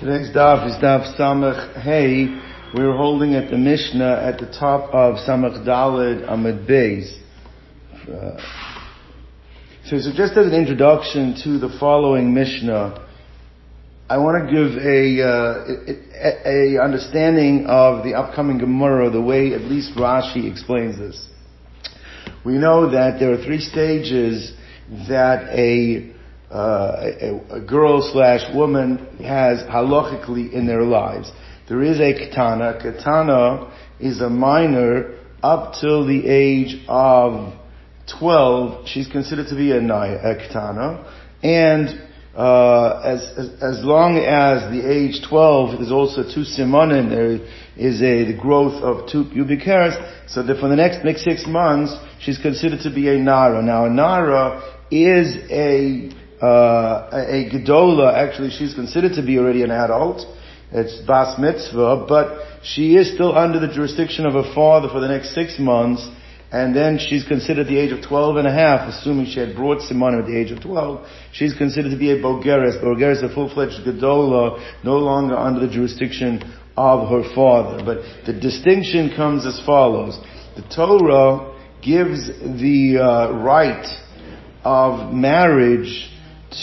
Today's daf is daf Samach Hey. We're holding at the Mishnah at the top of Samach Dalid Amid Beis. Uh, so, so just as an introduction to the following Mishnah, I want to give a, uh, a, a understanding of the upcoming Gemara, the way at least Rashi explains this. We know that there are three stages that a a, a, girl slash woman has halachically in their lives. There is a katana. Katana is a minor up till the age of 12. She's considered to be a, a katana. And uh, as, as, as long as the age 12 is also two simonin, there is a the growth of two pubic hairs. So that for the next next six months, she's considered to be a nara. Now a nara is a uh, a gedola, actually she's considered to be already an adult. It's bas mitzvah, but she is still under the jurisdiction of her father for the next six months, and then she's considered the age of 12 and a half, assuming she had brought Simon at the age of 12, she's considered to be a Bogeres. Bogeres a full-fledged gedola, no longer under the jurisdiction of her father. But the distinction comes as follows. The Torah gives the uh, right of marriage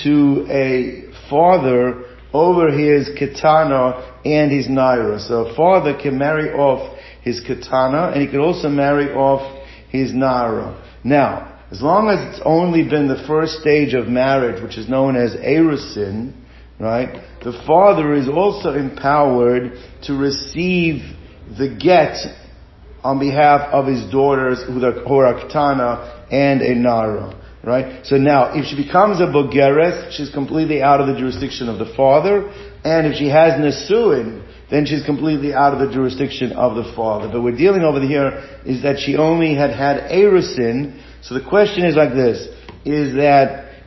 to a father over his katana and his naira. So a father can marry off his katana and he can also marry off his naira. Now, as long as it's only been the first stage of marriage, which is known as erusin, right, the father is also empowered to receive the get on behalf of his daughters who are katana and a nara. Right? So now, if she becomes a Bogeres, she's completely out of the jurisdiction of the father, and if she has Nesuin, then she's completely out of the jurisdiction of the father. But we're dealing over here is that she only had had Erusin, so the question is like this, is that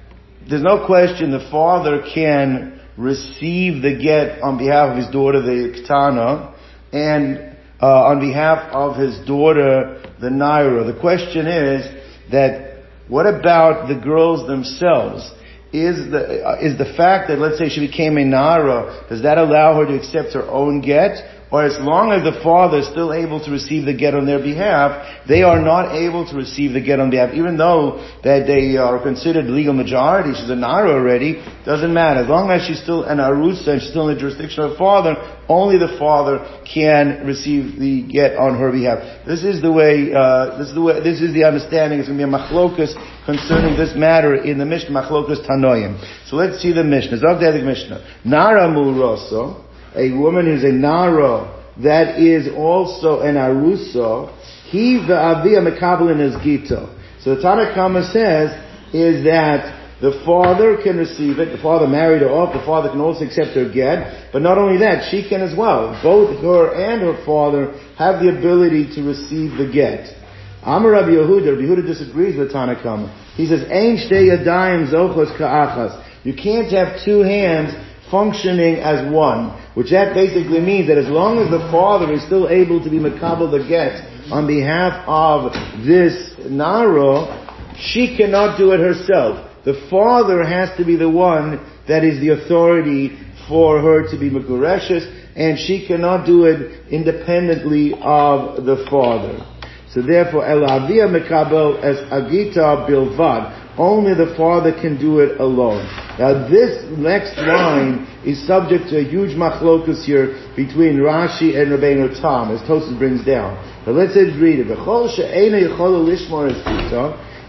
there's no question the father can receive the get on behalf of his daughter, the Ketana, and uh, on behalf of his daughter, the Naira. The question is that what about the girls themselves? Is the, uh, is the fact that let's say she became a Nara, does that allow her to accept her own get? Or as long as the father is still able to receive the get on their behalf, they are not able to receive the get on behalf, even though that they are considered legal majority. She's a nara already. Doesn't matter. As long as she's still an arusa and she's still in the jurisdiction of the father, only the father can receive the get on her behalf. This is the way. Uh, this is the way. This is the understanding. It's going to be a machlokus concerning this matter in the Mishnah, machlokus tanoim. So let's see the Mishnah. Zog Mishnah. Nara mulroso a woman who's a nara that is also an arusa, he v'avia mekabelin is gito. So the Tanakhama says is that the father can receive it, the father married her off, the father can also accept her get, but not only that, she can as well. Both her and her father have the ability to receive the get. Amar Rabbi Yehuda, Rabbi Yehuda disagrees with Tanakhama. He says, Ein shtei yadayim zochos ka'achas. You can't have two hands functioning as one, which that basically means that as long as the father is still able to be makabel the get on behalf of this naro, she cannot do it herself. The father has to be the one that is the authority for her to be makureshes, and she cannot do it independently of the father. So therefore, el avia mekabel as agita bilvad. Only the father can do it alone. Now this next line is subject to a huge machlokus here between Rashi and Rabbeinu Tam, as Tosfos brings down. But let's just read it.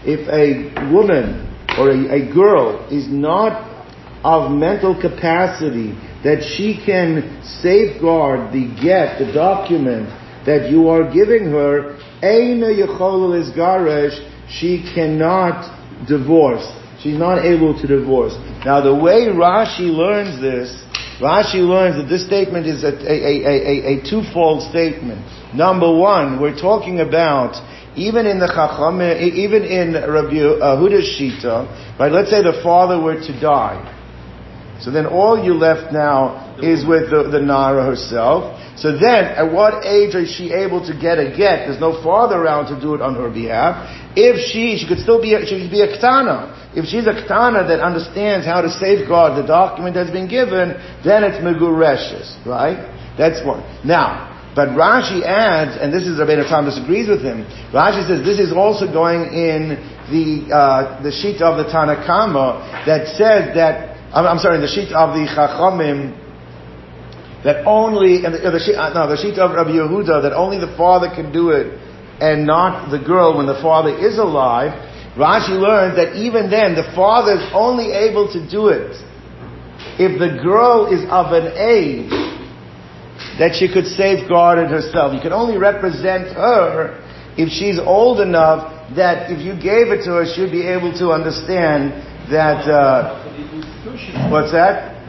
If a woman or a, a girl is not of mental capacity that she can safeguard the get, the document that you are giving her, she cannot divorce. She's not able to divorce. Now the way Rashi learns this, Rashi learns that this statement is a, a, a, a, twofold statement. Number one, we're talking about even in the Chacham, even in Rabbi Huda's Shita, right? Let's say the father were to die. So then all you left now is with the, the Nara herself. So then, at what age is she able to get a get? There's no father around to do it on her behalf. If she, she could still be, a, she could be a ktana. If she's a ktana that understands how to safeguard the document that's been given, then it's megureshes, right? That's one. Now, but Rashi adds, and this is Rabbeinu Tam disagrees with him. Rashi says this is also going in the uh, the sheet of the Tanakama that says that I'm, I'm sorry, the sheet of the Chachamim that only and the, the sheet, uh, no the sheet of Rabbi Yehuda that only the father can do it and not the girl when the father is alive. Rashi learned that even then the father is only able to do it if the girl is of an age that she could safeguard it herself. You can only represent her if she's old enough that if you gave it to her, she'd be able to understand that. Uh, what's that?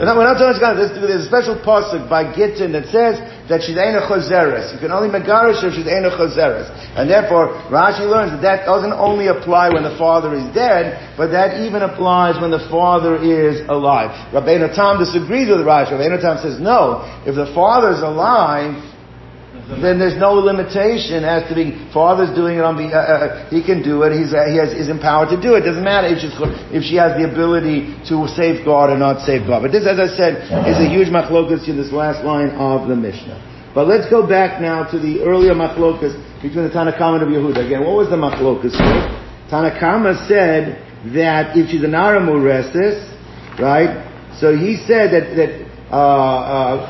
No, we're not talking about there's, there's a special pasuk by Gittin that says that she's Eina Choseres. You can only megarish her if she's Eina Choseres. And therefore, Rashi learns that that doesn't only apply when the father is dead, but that even applies when the father is alive. Rabbeinu Tam disagrees with Rashi. Rabbeinu Tam says, no, if the father is alive, then there's no limitation as to the father's doing it on the, uh, uh, he can do it, he's, uh, he has, is empowered to do it. Doesn't matter if, she's, if she has the ability to safeguard or not safeguard. But this, as I said, is a huge machlokas in this last line of the Mishnah. But let's go back now to the earlier machlokas between the Tanakama and the Yehuda. Again, what was the machlokas Tanakama said that if she's an Aramuresis, right, so he said that, that, uh, uh,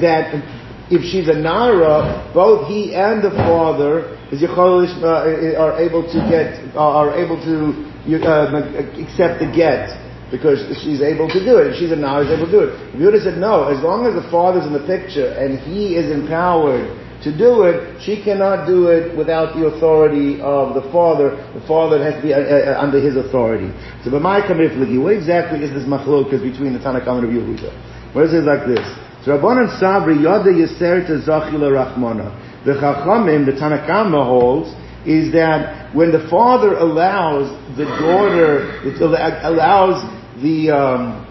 that if she's a Nara, both he and the father is uh, are able to get, uh, are able to uh, accept the get because she's able to do it. If she's a Nara, she's able to do it. Yehuda said no, as long as the father's in the picture and he is empowered to do it, she cannot do it without the authority of the father. The father has to be uh, uh, under his authority. So, my kamifligi, what exactly is this machlokas between the Tanakh and Yehuda? What is it like this? So Rabbanan Sabri Yoda Yeserta Zachila Rachmana. The Chachamim, the Tanakama holds, is that when the father allows the daughter, allows the, um,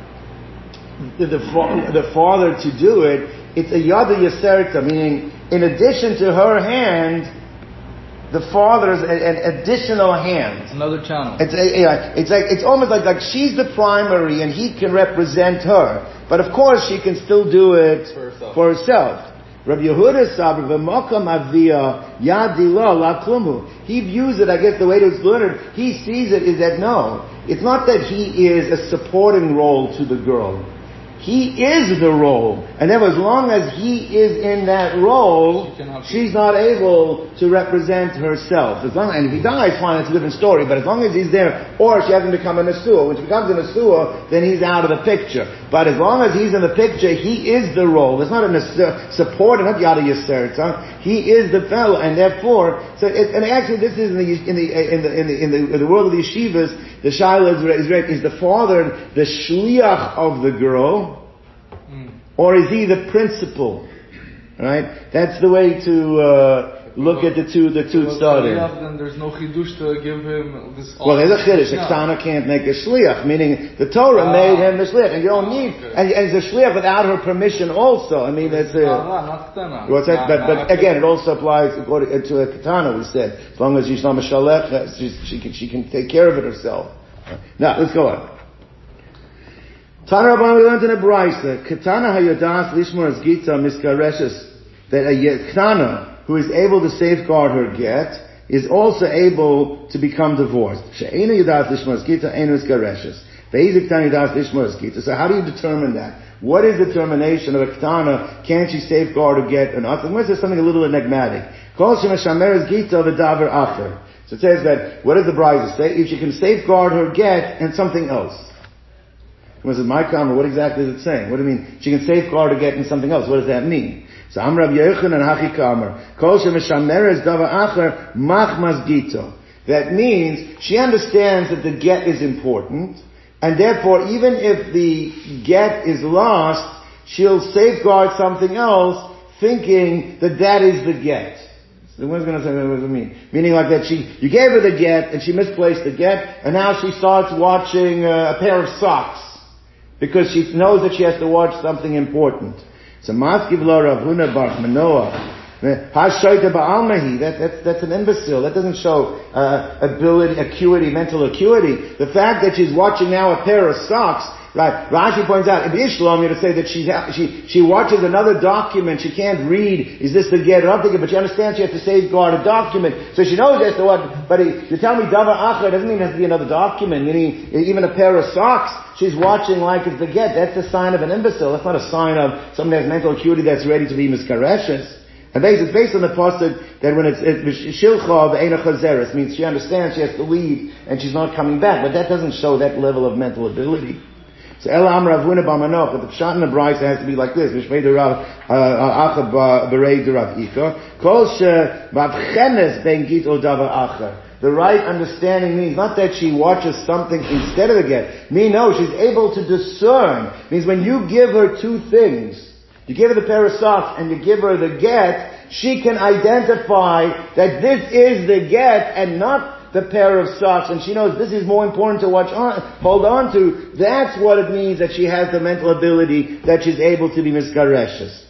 the, the, the, father to do it, it's a Yada Yeserta, meaning in addition to her hand, the father is an additional hand. Another channel. It's, a, it's like it's almost like like she's the primary and he can represent her. But of course, she can still do it for herself. For herself. Rabbi Yehuda Sabra v'makam avia yadila la klumu. He views it, I guess, the way it's learned. He sees it is that no, it's not that he is a supporting role to the girl. He is the role. And then as long as he is in that role, she she's not able to represent herself. As long, and if he dies, fine, it's a different story. But as long as he's there, or she hasn't become a Nesua. When she becomes a Nesua, then he's out of the picture. But as long as he's in the picture, he is the role. It's not a Nesua, support, not Yada Yisserta. He is the fellow, and therefore, so it, and actually this is in the, in the, in the, in the, in the, in the world of the yeshivas, the Shaila is, is, is the father, the shliach of the girl, or is he the principal? Right? That's the way to uh, look at the two the two starting. Then there's no chidush to give him this. Well, there's a chiddush. A ktana can't make a shliach, meaning the Torah ah. made him the shliach, and you don't ah, need okay. and, and a shliach without her permission also. I mean, that's a. Ah, ah, not ktana. What's that? But, but again, it also applies according to a katana. We said as long as she's not a shalech, uh, she can she can take care of it herself. Now let's go on. Tana Rabban, we learned in a brisa, Katana hayodas lishmor gita miskareshes, that a Katana who is able to safeguard her get is also able to become divorced. She'ena yodas lishmor gita, ena miskareshes. Basic Tani das lishmor gita. So how do you determine that? What is the determination of a Katana? Can she safeguard her get or not? Unless there's something a little enigmatic. Kol shema gita v'davar acher. So it says that, what does the bride say? If she can safeguard her get and something else. When it my karma, what exactly is it saying? What do you mean? She can safeguard or get in something else. What does that mean? So I'm Rav Yechon and Hachi Kamer. Kol Dava Acher Machmas Gito. That means she understands that the get is important, and therefore even if the get is lost, she'll safeguard something else, thinking that that is the get. So one's going to say, what does it mean? Meaning like that she, you gave her the get, and she misplaced the get, and now she starts watching uh, a pair of socks because she knows that she has to watch something important. So Maskiv Lo Rav Huna Bar Manoah, That, that's, that's an imbecile. That doesn't show uh, ability, acuity, mental acuity. The fact that she's watching now a pair of socks Right. Rashi points out, in Islam, you to say that she, she, she watches another document, she can't read, is this the get or not the get, but she understands she has to safeguard a document, so she knows that's the what, but you tell me Davar Achra doesn't mean it has to be another document, meaning even a pair of socks, she's watching like it's the get, that's a sign of an imbecile, that's not a sign of someone has mental acuity that's ready to be miskareshes. And based, it's based on the pasuk that when it's, shilcha chazeres, means she understands she has to leave and she's not coming back, but that doesn't show that level of mental ability. So Ela Am Ravuna Bamanoch, but the pshat in the bride has to be like this. Mishmei Rav uh, uh, Acha Berei Rav Ika. Kol she Mavchenes Ben Git O Acher. The right understanding means not that she watches something instead of the get. Me, no, she's able to discern. Means when you give her two things, you give her the pair of socks and you give her the get, she can identify that this is the get and not the pair of socks, and she knows this is more important to watch on, hold on to, that's what it means that she has the mental ability that she's able to be misgareshes.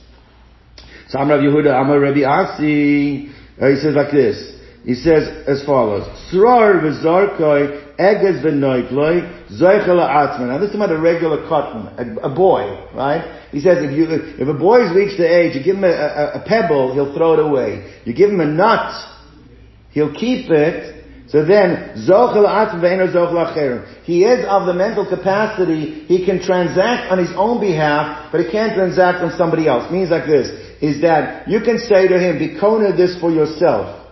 So I'm Amar Yehuda, Amar Rabbi Asi, uh, he says like this. He says as follows: Srar v'zarkoi egez v'noitloi zoichel atzman. Now this is about a regular cotton, a, a, boy, right? He says if you if a boy's reached the age, you give him a, a, a pebble, he'll throw it away. You give him a nut, he'll keep it, so then, he is of the mental capacity, he can transact on his own behalf, but he can't transact on somebody else. Means like this, is that you can say to him, Bikona this for yourself.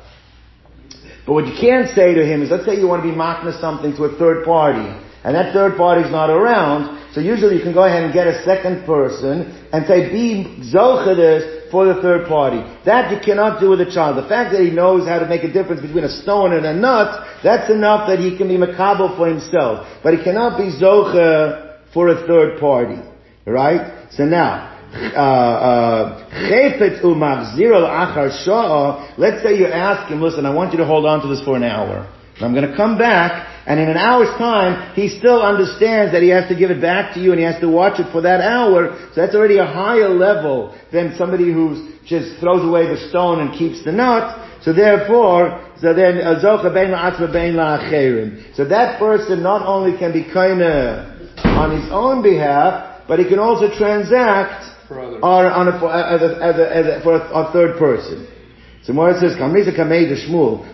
But what you can't say to him is, let's say you want to be makna something to a third party, and that third party is not around, so usually you can go ahead and get a second person and say, be zocha for the third party. That you cannot do with a child. The fact that he knows how to make a difference between a stone and a nut, that's enough that he can be makabel for himself. But he cannot be zocha for a third party. Right? So now, uh, uh, let's say you ask him, listen, I want you to hold on to this for an hour. I'm going to come back, and in an hour's time, he still understands that he has to give it back to you and he has to watch it for that hour. So that's already a higher level than somebody who just throws away the stone and keeps the nut. So therefore, so then, uh, so that person not only can be kinda on his own behalf, but he can also transact for others. on a, as a, as a, as a, for a, a third person. So Mora says,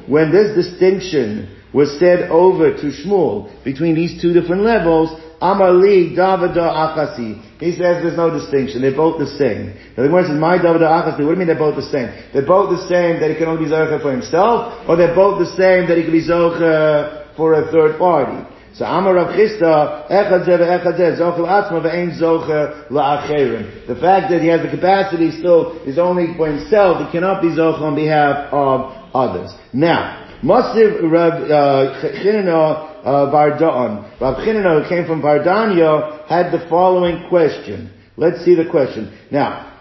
when this distinction was said over to Shmuel between these two different levels, Amali Davada Achasi. He says there's no distinction. They're both the same. Now the Gemara says, My Davada Achasi. What do you mean they're both the same? They're both the same that he can only be Zocha for himself, or they're both the same that he can be Zocha for a third party. So Amar Rav Chisda, Echad Zeh Echad Zeh, Zochel Atzma Ve'ein Zocha La'acherim. The fact that he has the capacity still is only for himself, he cannot be Zocha on behalf of others. Now, Masiv Rav uh, Chinana uh, Vardaan, Rav Chinana who came from Vardanya had the following question. Let's see the question. Now,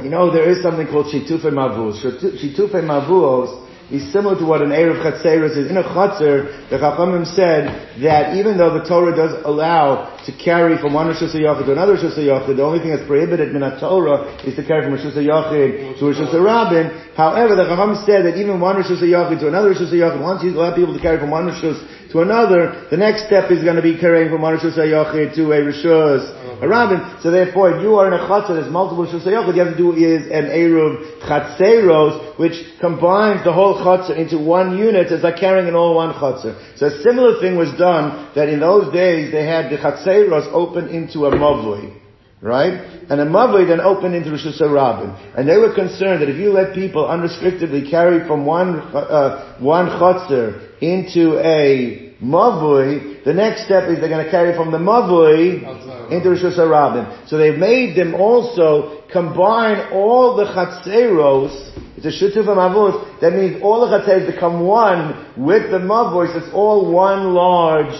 you know there is something called Shitufe Mavus. Shitufe Mavus is similar to what an Erev Chatzeris is. In a Chatzer, the Chachamim said that even though the Torah does allow to carry from one Rosh Hashanah to another Rosh Hashanah, the only thing that's prohibited in a Torah is to carry from Rosh Hashanah to Rosh Hashanah. However, the Chachamim said that even one Rosh Hashanah to another Rosh Hashanah, once you allow people to carry from one Rosh to another, the next step is going to be carrying from one Rosh Hashanah to a Rosh Hashanah. So therefore, if you are in a Chatzah, there's multiple Rosh Hashanah, you have to do is an Eruv Chatzeros, which combines the whole Chatzah into one unit as like carrying in all one Chatzah. So a similar thing was done that in those days they had the Chatzeros open into a Mavui. Right? And a Mavui then opened into Rosh Hashanah. And they were concerned that if you let people unrestrictedly carry from one, uh, one Chatzah into a Mavui, the next step is they're going to carry from the Mavui into Rosh Hashanah. So they've made them also combine all the Chatzeros, it's a Shutuf Mavut, that means all the Chatzeros become one with the Mavui, it's all one large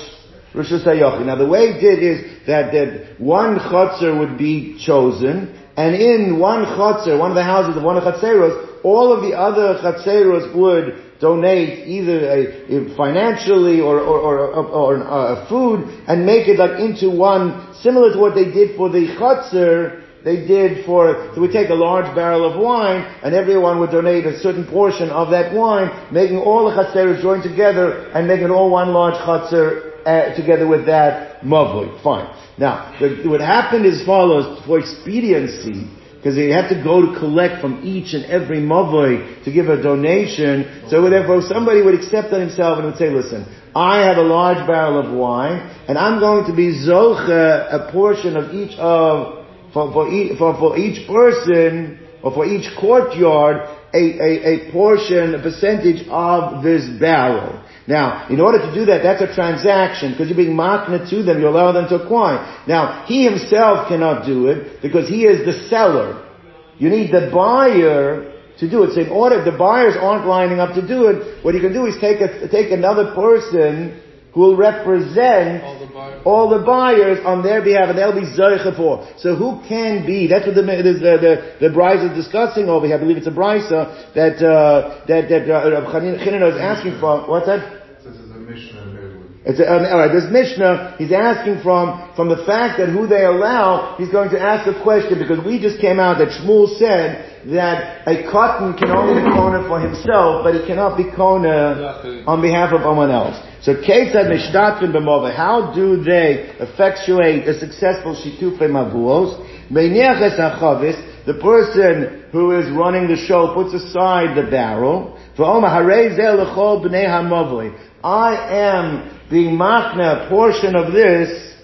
Rosh. Now the way it did is that, that one Chatzer would be chosen, and in one Chatzer, one of the houses of one of all of the other Chatzeros would donate either a, financially or, or, or, or uh, food and make it like into one, similar to what they did for the chutzner they did for, so we take a large barrel of wine, and everyone would donate a certain portion of that wine, making all the chatzeros join together, and making all one large chatzer uh, together with that mavoi. Fine. Now, the, what happened is follows, for expediency, because they have to go to collect from each and every mavoi to give a donation. So therefore, somebody would accept on himself and would say, listen, I have a large barrel of wine, and I'm going to be zocha a portion of each of, for, for, each, for, for each person, or for each courtyard, a, a, a portion, a percentage of this barrel. Now, in order to do that, that's a transaction, because you're being makna to them, you allow them to acquire. Now, he himself cannot do it, because he is the seller. You need the buyer to do it. So in order, if the buyers aren't lining up to do it, what you can do is take a, take another person who will represent All the buyers. all the buyers on their behalf, and they'll be zoicha for. So who can be? That's what the the the, the, the is discussing over here. I believe it's a brisa that uh, that that uh, Rav Chanina is asking for, What's that? This is a Mishnah in Hebrew. It's a, um, all right. This Mishnah, he's asking from from the fact that who they allow. He's going to ask a question because we just came out that Shmuel said that a cotton can only be kona for himself, but he cannot be kona on behalf of someone else. So Ketzad Mishtatvin B'mova, how do they effectuate a successful Shitufe Mavuos? HaChavis, the person who is running the show puts aside the barrel. I am being machna a portion of this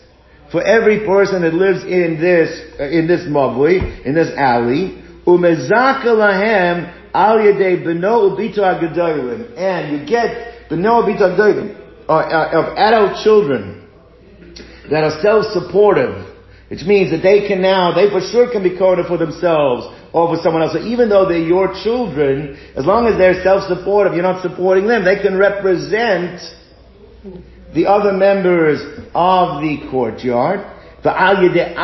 for every person that lives in this, uh, in this mavli, in this alley. Umezaka al yedei beno ubito agadolim. And you get beno ubito uh, uh, of adult children that are self-supportive, which means that they can now, they for sure can be quoted for themselves for someone else. So even though they're your children, as long as they're self-supportive, you're not supporting them, they can represent the other members of the courtyard. Now the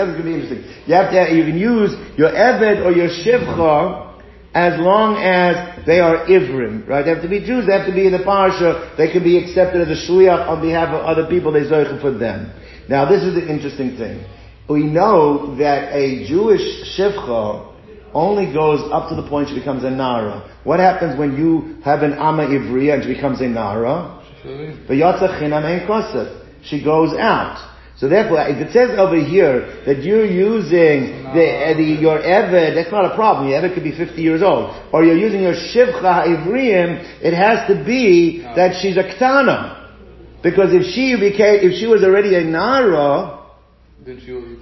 other going to be interesting. You have to, you can use your eved or your shivcha as long as they are ivrim, right? They have to be Jews, they have to be in the parsha, they can be accepted as a shliach on behalf of other people, they zoicha for them. Now this is the interesting thing. We know that a Jewish shivcha only goes up to the point she becomes a nara. What happens when you have an ama ivriya and she becomes a nara? She goes out. So therefore, if it says over here that you're using the, the your eved, that's not a problem. Your eved could be 50 years old. Or you're using your shivcha ivriim, it has to be that she's a ktana. Because if she became, if she was already a nara,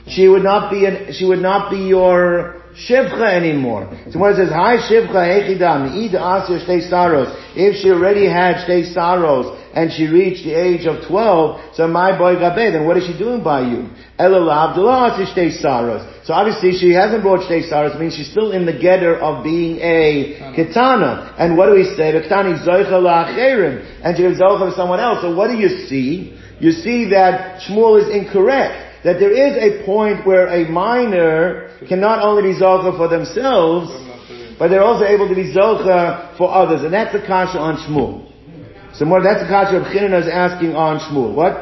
she would not be an, she would not be your shivcha anymore. So when it says, Hi shivcha hechidam, ida asya shtei saros, if she already had shtei saros, and she reached the age of 12, so my boy gabe, then what is she doing by you? Elala abdullah asya shtei saros. So obviously she hasn't brought shtei saros, it means she's still in the getter of being a kitana. And what do we say? The kitani zoicha la'acherim, and she gives zoicha to someone else. So what do you see? You see that Shmuel is incorrect that there is a point where a minor can not only be zocha for themselves, but they're also able to be zocha for others, and that's the kasha on Shmuel. So more, that's the kasha of Chinana is asking on Shmuel. What?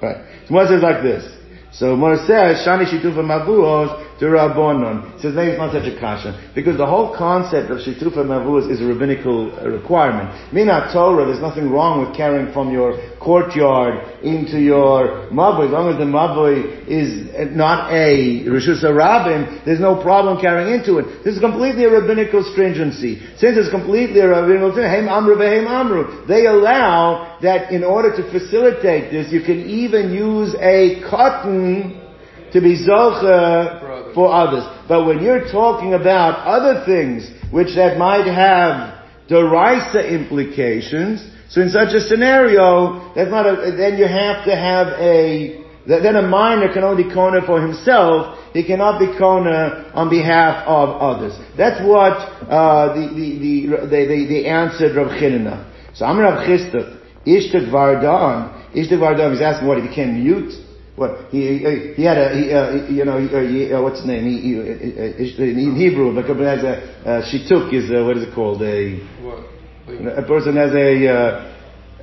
Right. So more says like this. So more says, Shani Shitufa Mavuos to Rabbonon. He says maybe it's not such a kasha. Because the whole concept of Shitufa Mavuos is a rabbinical uh, requirement. Mina Torah, there's nothing wrong with carrying from your courtyard into your Mavoi. As long as the Mavoi is not a Rishus Rabbim, there's no problem carrying into it. This is completely a rabbinical stringency. Since it's completely a rabbinical stringency, Amru Amru, they allow that in order to facilitate this, you can even use a cotton to be zocha for others. But when you're talking about other things, which that might have derisa implications, so in such a scenario, that's not a, then you have to have a, then a minor can only kona for himself, he cannot be kona on behalf of others. That's what, uh, the, the, the, the, the, answered Rav Chinina. So I'm Rav Chistok, Ishtak Vardan, Ishtak Vardan, he's asking what, he became mute? What he he, he had a he, uh, you know he, uh, he, uh, what's his name he, he, uh, in Hebrew but has a uh, shituk is uh, what is it called a What? Like, a person has a uh,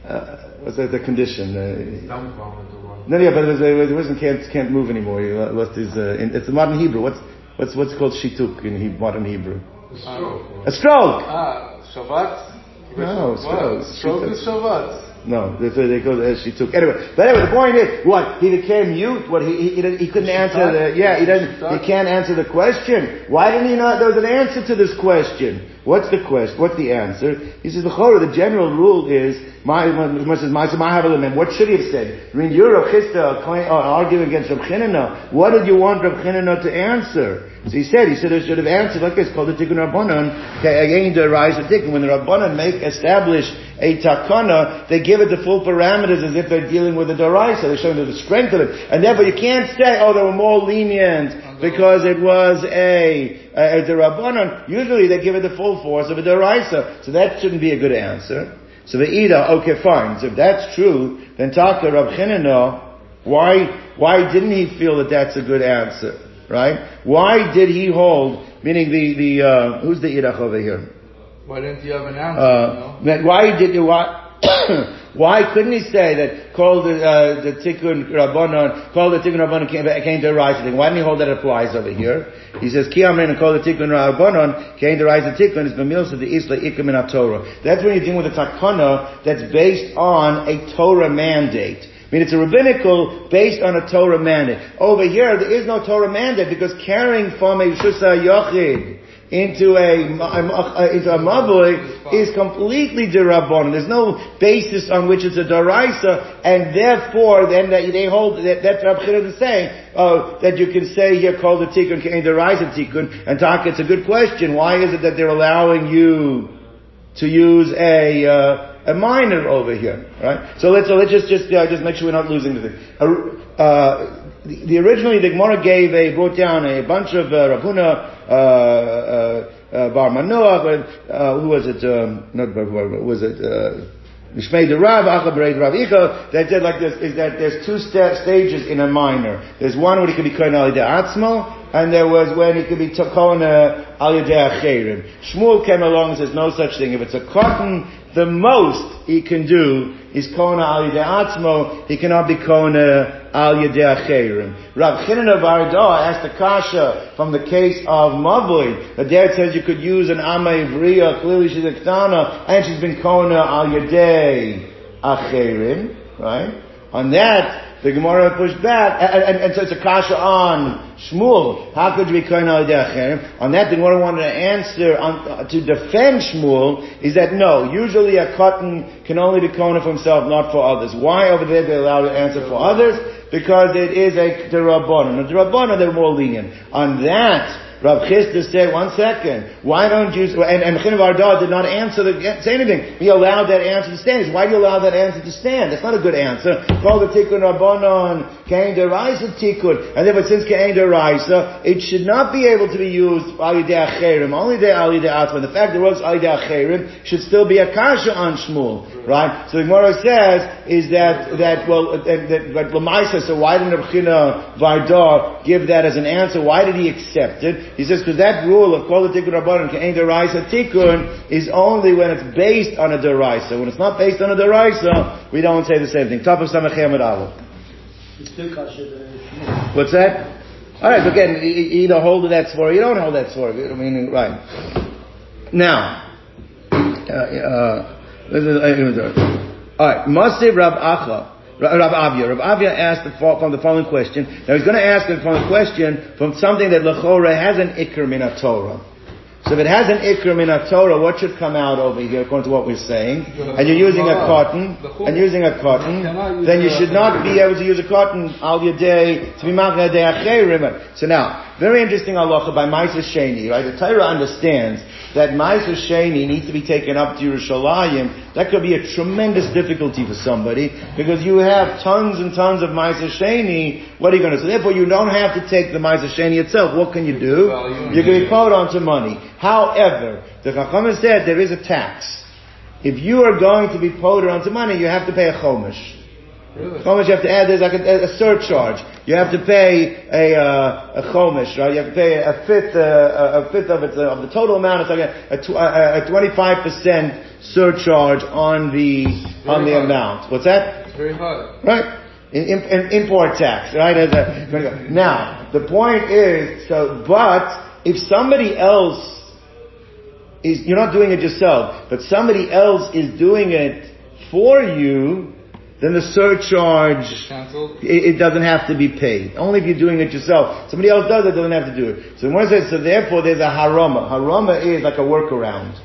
uh, what's that the condition uh, Dumbfounded or what? No, yeah, but it, was, it wasn't can't can't move anymore. He lost his. Uh, in, it's a modern Hebrew. What's what's what's called shituk in he, modern Hebrew? A stroke. A stroke. Ah, Shabbat? No, stroke. Stroke is Shabbat. No, that's what they call it. She took anyway. But anyway, the point is, what he became mute. What he he, he, he couldn't answer the yeah he doesn't he can't answer the question. Why didn't he not? There was an answer to this question. What's the question? What's the answer? He says the chorah. The general rule is my my says my my have a lema. What should he have said? I mean, you're a claim- uh, arguing against Rav Chinana. What did you want Rav Chinana to answer? So he said, he said I should have answered like this, called the Tikkun Rabbanon, again the rise of Tikkun. When the Rabbanon make, establish a takana, they give it the full parameters as if they're dealing with a Daraisa. They're showing the strength of it. And therefore you can't say, oh, they were more lenient because it was a, a, a Rabbanon. Usually they give it the full force of a Daraisa. So that shouldn't be a good answer. So the Ida, okay fine. So if that's true, then Taka Rav Chinana, why, why didn't he feel that that's a good answer? Right? Why did he hold, meaning the, the, uh, who's the Idach over here? Why didn't you have an answer? Uh, that why did you, why, why couldn't he say that call the, uh, the Tikkun Rabbanon, call the Tikkun Rabbanon came, came to rise thing? Why didn't he hold that applies over here? He says, Ki and call the Tikkun Rabbanon came to rise the Tikkun is b'milsa the Isla Ikim in Torah. That's when you're dealing with a takana that's based on a Torah mandate. I mean, it's a rabbinical based on a Torah mandate. Over here, there is no Torah mandate because carrying from a Shusa Yochid into a, a- into a Mavoi is completely derabon. There's no basis on which it's a daraisa, and therefore then they, they hold that that's Rab Chida is saying uh, that you can say here called the tikkun kain daraisa tikkun and talk. It's a good question. Why is it that they're allowing you to use a uh, a minor over here, right? So let's so let's just just uh, just make sure we're not losing the thing. Uh, the, the originally the Gemara gave a brought down a bunch of uh, Rabuna. Uh, uh, uh, Bar Manoach, uh, who was it? Um, not Bar, was it? Uh, Mishmei the Rav, Achabrei Rav that said like this, is that there's two sta- stages in a minor. There's one where he could be Kohen Al Atzmo, and there was when he could be Kohen Al Yedei Acherim. Shmuel came along and says no such thing. If it's a cotton, the most he can do is Kohen Al Yedei Atzmo, he cannot be Kohen Al Yedei Acherim. Rav Chinan of Arda asked the Kasha from the case of Mavui, The dad says you could use an Ama Ivriya, clearly she's a Ktana, and she's been Kohen Al Yedei Acherim, right? On that, the Gemara pushed back, and, and, and so it's a kasha on Shmuel. How could you be kohen al? On that, the Gemara wanted to answer on, uh, to defend Shmuel is that no, usually a cotton can only be kohen for himself, not for others. Why over there they allow to answer for others? Because it is a derabbanon. A derabbanon, they're more lenient. On that, Rav Chisda said, one second, why don't you, and, and Chinav Arda did not answer the, say anything. He allowed that answer to stand. Why do you allow that answer to stand? That's not a good answer. Call the Tikkun Rabbanon, Kain Deraisa Tikkun. And therefore, since Kain Deraisa, it should not be able to be used Ali De Acherim, only De Ali De Atma. The fact there was Ali De should still be a kasha on Shmuel. Right? So the Gemara says, is that, that, well, that, that, that Lamaisa, so why didn't Rabchina Varda give that as an answer? Why did he accept it? He says, because that rule of Kol Tikkun Rabbanon Kain Deraisa Tikkun is only when it's based on a Deraisa. When it's not based on a Deraisa, we don't say the same thing. Top of Samachem. What's that? Alright, so again, you either hold to that story, you don't hold that story. I mean, right. Now, uh, uh, uh, alright, Masib Rab Acha, Rab Avia. Rab Avia asked the, from the following question. Now he's going to ask the following question from something that Lechora has an min Torah. So if it has an min Torah, what should come out over here according to what we're saying? And you're using a cotton, and using a cotton, then you should not be able to use a cotton al yadei to be. So now, very interesting halacha by Maisa Sheni, right? The Torah understands that Maisa Sheni needs to be taken up to Yerushalayim. That could be a tremendous difficulty for somebody because you have tons and tons of Maisa Sheni. What are you going to do? So therefore, you don't have to take the Maisa Sheni itself. What can you do? You can be put onto money. However, the Chacham said there is a tax. If you are going to be poted onto money, you have to pay a chomish. Really? Chomish you have to add, there's like a, a surcharge. You have to pay a, uh, a chomish, right? You have to pay a fifth, uh, a fifth of it, uh, of the total amount. It's like a, a, tw- a, a 25% surcharge on the, on the amount. What's that? It's very high. Right? in, in, in import tax, right? A, now, the point is, so, but if somebody else is, you're not doing it yourself, but somebody else is doing it for you, then the surcharge, it, it doesn't have to be paid. Only if you're doing it yourself. Somebody else does it, doesn't have to do it. So one says, so therefore there's a harama. Harama is like a workaround.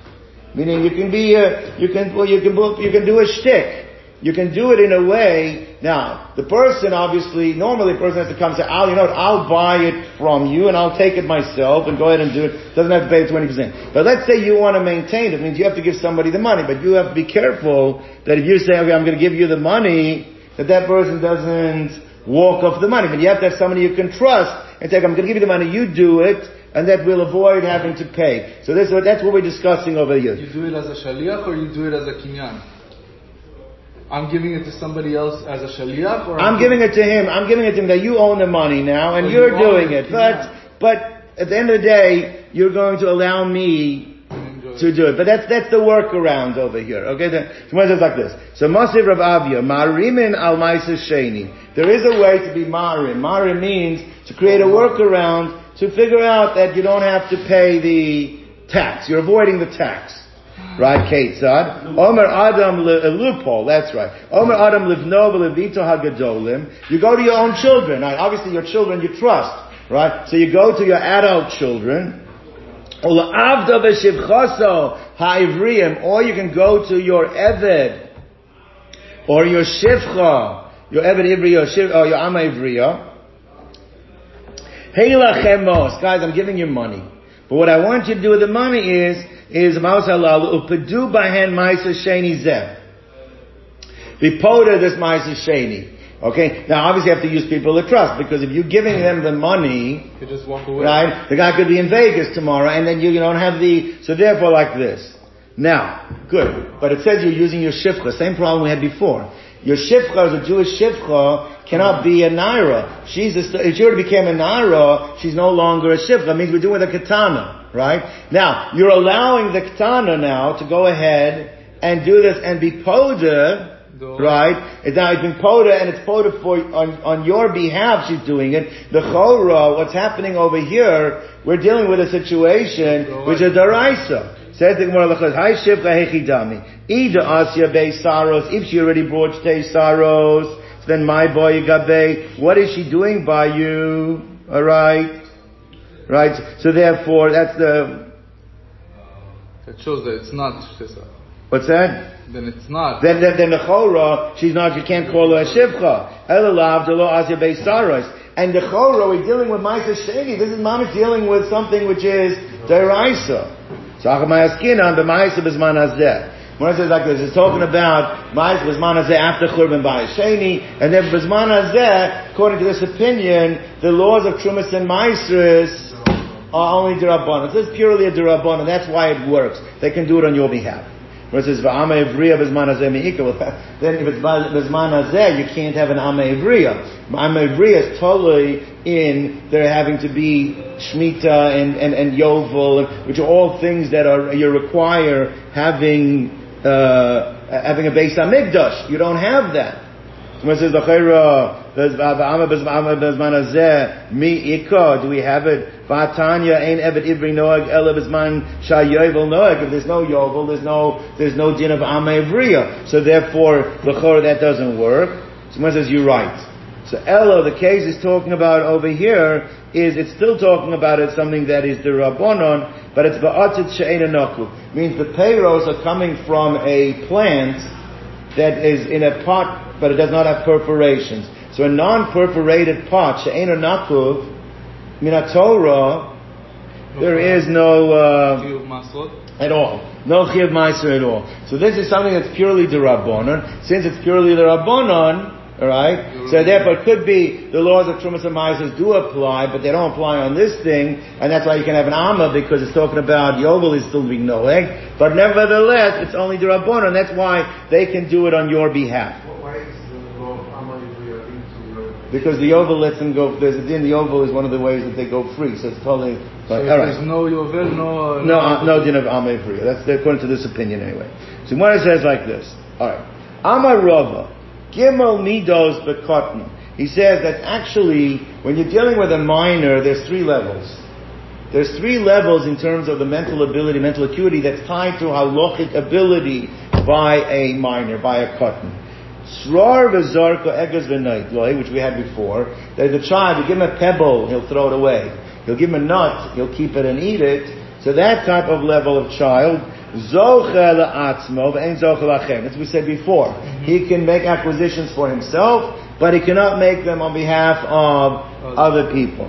Meaning you can be, a, you can, well, you can, you can do a shtick. You can do it in a way, now, the person obviously, normally the person has to come and say, I'll, you know what, I'll buy it from you and I'll take it myself and go ahead and do it. Doesn't have to pay the 20%. But let's say you want to maintain it, it means you have to give somebody the money, but you have to be careful that if you say, okay, I'm going to give you the money, that that person doesn't walk off the money. But you have to have somebody you can trust and say, I'm going to give you the money, you do it, and that will avoid having to pay. So that's what we're discussing over here. You do it as a shaliach or you do it as a kinyan? I'm giving it to somebody else as a shaliach or I'm giving it to him. I'm giving it to him that you own the money now and you're you doing it, it. But, but at the end of the day, you're going to allow me to do it. But that's, that's the workaround over here. Okay? The, so it says like this. So Masiv Rav Avia, Marimin al Sheni. There is a way to be Marim. Marim means to create a workaround to figure out that you don't have to pay the tax. You're avoiding the tax. Right, Ketzad. Omer Adam, li- loophole, uh, that's right. Omer Adam livno v'levito hagadolim. You go to your own children. Now, obviously your children you trust, right? So you go to your adult children. Or you can go to your Eved. Or your Shivcha. Your Eved Ivriya, or uh, your Ama Ivriya. Hey lachemos. Guys, I'm giving you money. But what I want you to do with the money is, is Maus halal, upedu bahen maisa sheni zeh. Vipoda this maisa sheni. Okay? Now obviously you have to use people to trust, because if you're giving them the money, You just walk away. right, the guy could be in Vegas tomorrow, and then you, you don't have the, so therefore like this. Now, good. But it says you're using your shifcha, same problem we had before. Your shifcha, as a Jewish shifcha, cannot be a naira. She's a, if she already became a naira, she's no longer a shifcha. It means we're doing a katana, right? Now, you're allowing the katana now to go ahead and do this and be poda. Right? It's now it's been poda and it's poda for on on your behalf. She's doing it. The chora, what's happening over here? We're dealing with a situation which is daraisa. Says the Gemara Lachas, Hi Shivcha Hechidami. Ida Asya Be Saros. If she already brought Shtei Saros, then my boy Gabe. What is she doing by you? All right, right. So therefore, that's the That shows that it's not shisa. What's that? Then it's not. Then, then, then the chora, she's not, you can't call her a shivcha. Elalav de lo asya beisaros. And the chora, we're dealing with Maisa Sheni. This is mamish dealing with something which is deraisa. So achamayaskinan b'maisa b'zman hazeh. When it says like this, it's talking about Maisa b'zman hazeh after churban b'ayis Sheni, and then hazeh, according to this opinion, the laws of Trumas and Maisris are only derabbanan. This is purely a derabbanan. That's why it works. They can do it on your behalf. Where it says. Well, Then if it's b'zman hazeh, you can't have an ama ivriya. Ama ivriya is totally in there having to be shmita and, and, and yovel, which are all things that are you require having uh, having a base hamikdash. You don't have that. So it says "L'chayra do we have it? Vatanya ain't evet ivri noag ela b'zman shayovel noag. If there's no yovel, there's no there's no din of ama ivriya. So therefore, l'chor that doesn't work. So when it says you're right. So Ella, the case is talking about over here is it's still talking about it something that is the rabbonon, but it's ba'atzit she'ena naku. Means the payros are coming from a plant that is in a pot, but it does not have perforations. So a non-perforated pot, she'ena naku, minatorah, there is no, uh, at all. No chiv meiser at all. So this is something that's purely the rabbonon. Since it's purely the rabbonon, all right. So therefore, it could be the laws of trumas and meisers do apply, but they don't apply on this thing, and that's why you can have an amma because it's talking about yovel is still being noeg. But nevertheless, it's only the rabbonon. That's why they can do it on your behalf. Why is the law of Amma Ivriya into Because the yovel lets them go. There's a din. The yovel is one of the ways that they go free. So it's totally. So Like, there's no yovel, no. No, uh, no din of Amay That's according to this opinion anyway. So it says like this, alright. Amar Rava, Gimel midos bekotten. He says that actually, when you're dealing with a minor, there's three levels. There's three levels in terms of the mental ability, mental acuity that's tied to halachic ability by a minor, by a cotton. V'zarko which we had before, that the child, you give him a pebble, he'll throw it away. He'll give him a nut, he'll keep it and eat it. So that type of level of child, v'ein. As we said before, he can make acquisitions for himself, but he cannot make them on behalf of other people.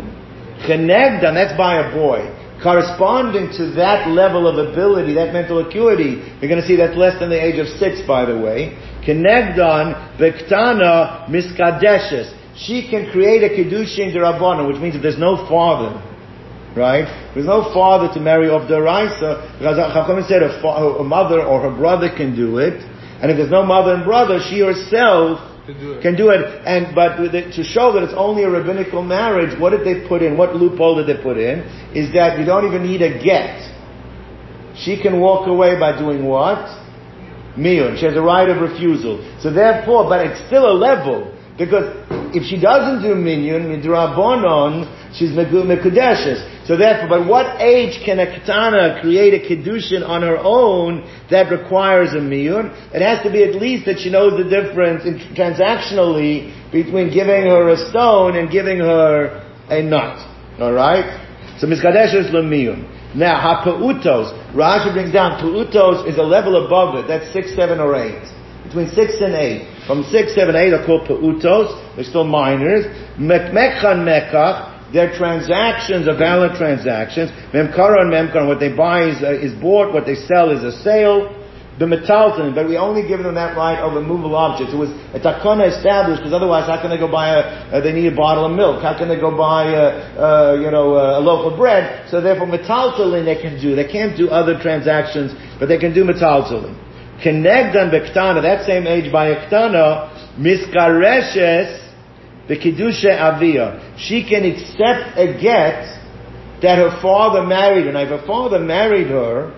Chenegdan, that's by a boy. Corresponding to that level of ability, that mental acuity, you're going to see that's less than the age of six, by the way. Kenegdan bektana miskadeshes. She can create a kedushin derabana, which means if there's no father, right? There's no father to marry off the because Chachamim said a, fa- a mother or her brother can do it, and if there's no mother and brother, she herself do can do it. And but to show that it's only a rabbinical marriage, what did they put in? What loophole did they put in? Is that you don't even need a get. She can walk away by doing what? Miyun. She has a right of refusal. So therefore, but it's still a level. Because if she doesn't do miyun, midrabanon, she's mekudeshes. So therefore, but what age can a katana create a kedushin on her own that requires a miyun? It has to be at least that she knows the difference in, transactionally between giving her a stone and giving her a nut. Alright? So miskadesh is lemiyun. Now, ha'pa'utos, Rashi brings down, pa'utos is a level above it, that's six, seven, or eight. Between six and eight. From six, seven, eight are called pa'utos. They're still minors. Mekmechan mekach. Their transactions are valid transactions. Memkara and. What they buy is, uh, is bought. What they sell is a sale. The metalton, but we only give them that right over movable objects. It was a takona established because otherwise, how can they go buy a? Uh, they need a bottle of milk. How can they go buy a, uh, you know a loaf of bread? So therefore, metaltalin they can do. They can't do other transactions, but they can do metaltalin. Kenegdan bektana, that same age by a miskareshes bekidusha avia. She can accept a get that her father married. Now, if her father married her,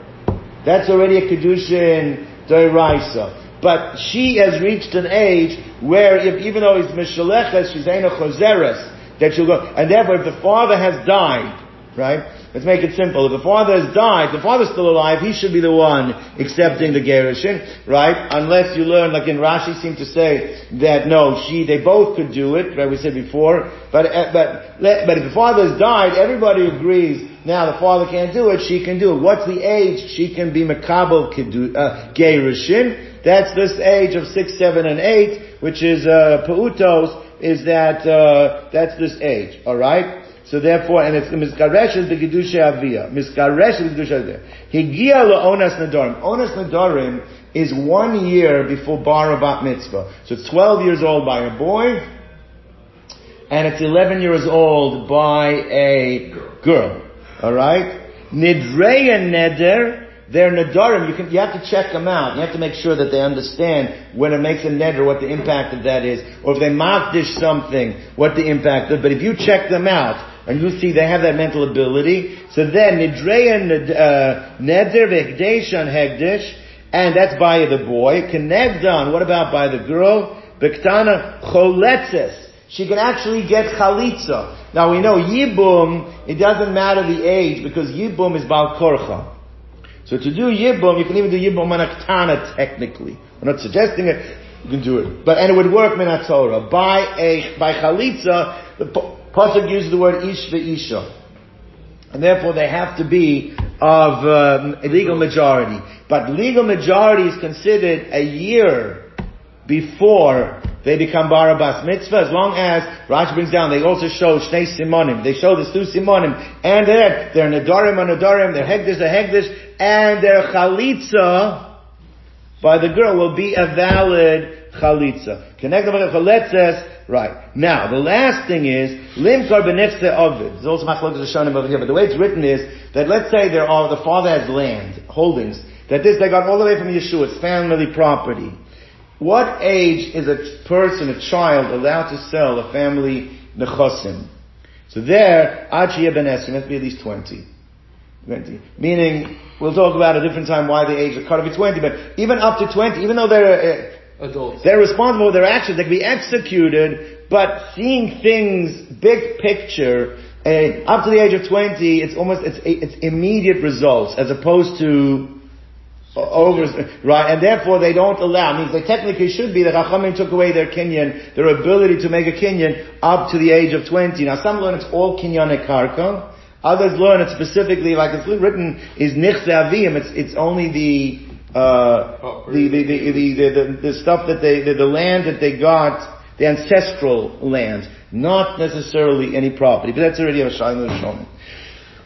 that's already a kedushin doiraisa. But she has reached an age where, if, even though he's mishaleches, she's a choseres, that she'll go. And therefore, if the father has died, right? Let's make it simple. If the father has died, the father's still alive, he should be the one accepting the gerushin, right? Unless you learn, like in Rashi seem to say that no, she, they both could do it, right? We said before. But, uh, but, but if the father has died, everybody agrees, now the father can't do it, she can do it. What's the age she can be makabel uh, gerushin? That's this age of six, seven, and eight, which is, uh, pautos, is that, uh, that's this age, alright? So therefore, and it's Miskaresh the Gedusha Avia. Miskaresh the Gedusha Avia. Higia Onas Nadorim. Onas Nadorim is one year before Bar Bat Mitzvah. So it's 12 years old by a boy, and it's 11 years old by a girl. Alright? Nidreya Neder, they're nadarim. You can, you have to check them out. You have to make sure that they understand when it makes a neder, what the impact of that is, or if they makdish something, what the impact of. But if you check them out, and you see they have that mental ability. So then, Nidreya uh, Neder V'Hekdesh on Hegdish, and that's by the boy. Kenegdan, what about by the girl? Bektana Choletzes. She can actually get chalitza. Now we know Yibum, it doesn't matter the age, because Yibum is Bal Korcha. So to do Yibum, you can even do Yibum Manaktana technically. I'm not suggesting it, you can do it. But, and it would work Minatora. By a, by Chalitza, the Pasuk uses the word ish ve'isha. And therefore they have to be of um, legal majority. But legal majority is considered a year before they become Barabas mitzvah, as long as Rashi brings down, they also show Shnei Simonim. They show the two Simonim. And they're, they're Nadarim and Nadarim, they're Hegdish, they're Hegdish, and their Chalitza by the girl will be a valid Chalitza. Connect with the Right. Now, the last thing is, limkar benefse ovid. There's also machlokes of Shonim over here, but the way it's written is, that let's say there are, the father has land, holdings, that this, they got all the way from Yeshua, it's family property. What age is a person, a child, allowed to sell a family nechosim? So there, Achia ben must be at least 20. 20. Meaning, we'll talk about a different time why the age of cut be 20, but even up to 20, even though they're, uh, Adults. They're responsible for their actions. They can be executed, but seeing things big picture, uh, up to the age of 20, it's almost, it's, it's immediate results as opposed to over, right, and therefore they don't allow, means they technically should be, the Chachamim took away their kinyan, their ability to make a kinyan up to the age of 20. Now some learn it's all kinyan karka, others learn it specifically, like it's written, is nichse avim, it's, it's only the, uh, the, the, the, the, the, the, stuff that they, the, the land that they got, the ancestral land, not necessarily any property, but that's already a Shaila Shonim.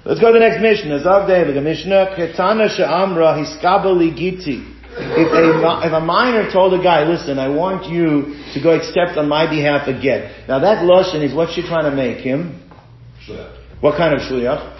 Let's go to the next Mishnah. Zav David, the Mishnah, Ketana She'amra Hiskabali Giti. If a, if a minor told a guy, listen, I want you to go accept on my behalf a get. Now that Lashon is what's she trying to make him? What kind of shliach?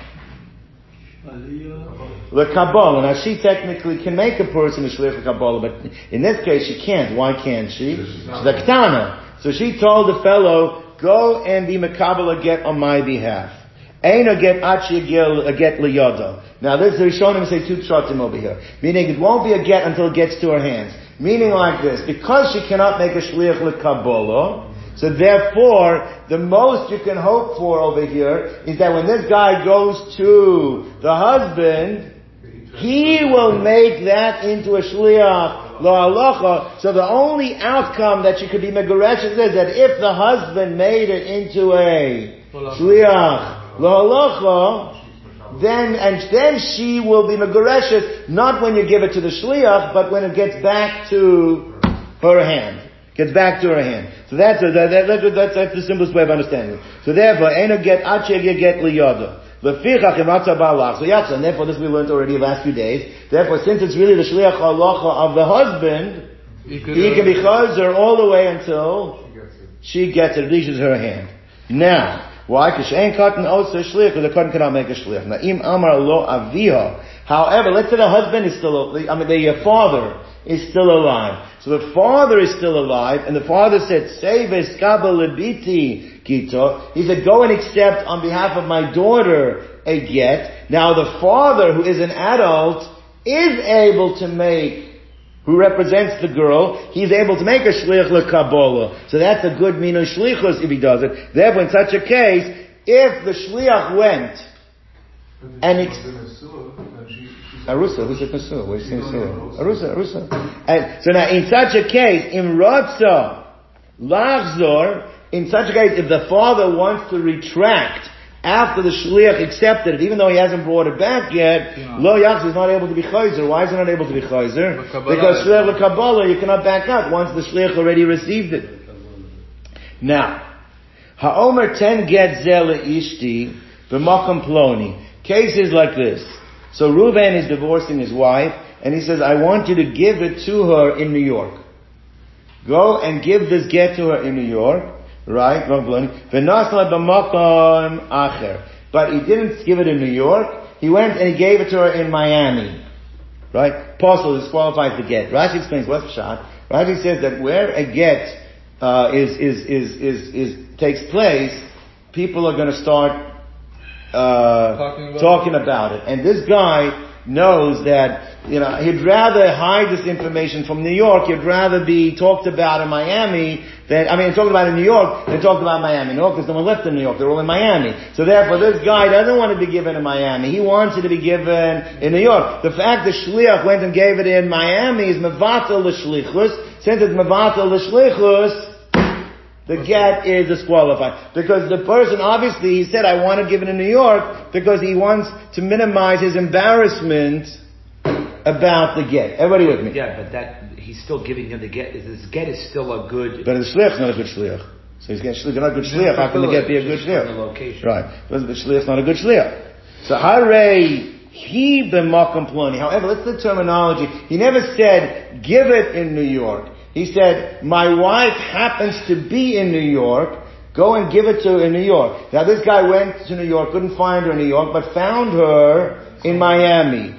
The Kabbalah. Now she technically can make a person a shliach Kabbalah, but in this case she can't. Why can't she? She's a ketana. So she told the fellow, go and be Makabala get on my behalf. Aina get achi get uh, liyoda. Now this is Rishonim say two pshatim over here. Meaning it won't be a get until it gets to her hands. Meaning like this, because she cannot make a shliach lekabbalah, so therefore, the most you can hope for over here is that when this guy goes to the husband, he will make that into a shliach lo halacha. So the only outcome that you could be megoresh is that if the husband made it into a shliach lo halacha, then and then she will be megoreshes not when you give it to the shliach, but when it gets back to her hand. Gets back to her hand. So that's, a, that, that, that's, that's the simplest way of understanding it. So therefore, eno get acheg get liyada. Lefichach imatza balach. So yatsa, and therefore this we learned already the last few days. Therefore, since it's really the shliach halacha of the husband, he, can be chazer all the way until she gets it, reaches her hand. Now, why? Because she ain't cotton also shliach, because the cotton cannot make a shliach. Now, im amar lo aviha. However, let's say the husband is still, I mean, the uh, father is still alive. So the father is still alive, and the father said, Save libiti gito. He said, go and accept on behalf of my daughter a get. Now the father, who is an adult, is able to make who represents the girl, he's able to make a shlich lekabola. So that's a good mino shlichus if he does it. Therefore, in such a case, if the shliach went and ex- Arusa, who's a Pasur? Where's the Pasur? Arusa, Arusa. And so now, in such a case, in Ratza, Lachzor, in such a case, if the father wants to retract after the shliach accepted it, even though he hasn't brought it back yet, yeah. lo yachz is not able to be chayzer. Why is he not able to be chayzer? Because shliach Kabbalah, you cannot back out once the shliach already received it. Now, ha'omer ten get zele ishti b'makom ploni. Cases like this. So Reuven is divorcing his wife, and he says, I want you to give it to her in New York. Go and give this get to her in New York, right? But he didn't give it in New York. He went and he gave it to her in Miami. Right? Apostle disqualifies the get. Rashi explains what's shot. Rashi says that where a get uh, is, is, is, is, is, takes place, people are going to start uh, talking, about, talking about it. And this guy knows that, you know, he'd rather hide this information from New York, he'd rather be talked about in Miami than, I mean, talked about in New York than talked about Miami. York because no one left in New York, they're all in Miami. So therefore this guy doesn't want it to be given in Miami, he wants it to be given in New York. The fact that Shliach went and gave it in Miami is mevatel l'shlichus, since it's mevatel l'shlichus, the get is disqualified. Because the person, obviously, he said, I want to give it in New York because he wants to minimize his embarrassment about the get. Everybody with me? Yeah, but that, he's still giving him the get. This get is still a good... But the shliach's not a good shliach. So he's getting shliach, not a good shliach. How can the get be a good shliach? location. Right. But the shliach's not a good shliach. So hare he b'makam ploni. However, let's the terminology. He never said, give it in New York. He said, my wife happens to be in New York, go and give it to her in New York. Now this guy went to New York, couldn't find her in New York, but found her in Miami.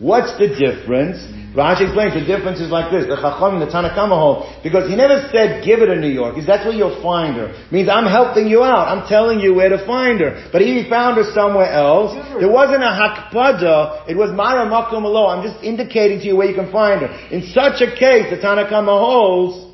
What's the difference? Rashi explains the difference is like this. The Chacham the Tanakama hold, because he never said give it in New York, because that's where you'll find her. Means I'm helping you out. I'm telling you where to find her. But he found her somewhere else. There wasn't a hakpada. It was Mara Makum. I'm just indicating to you where you can find her. In such a case, the Tanakama holds.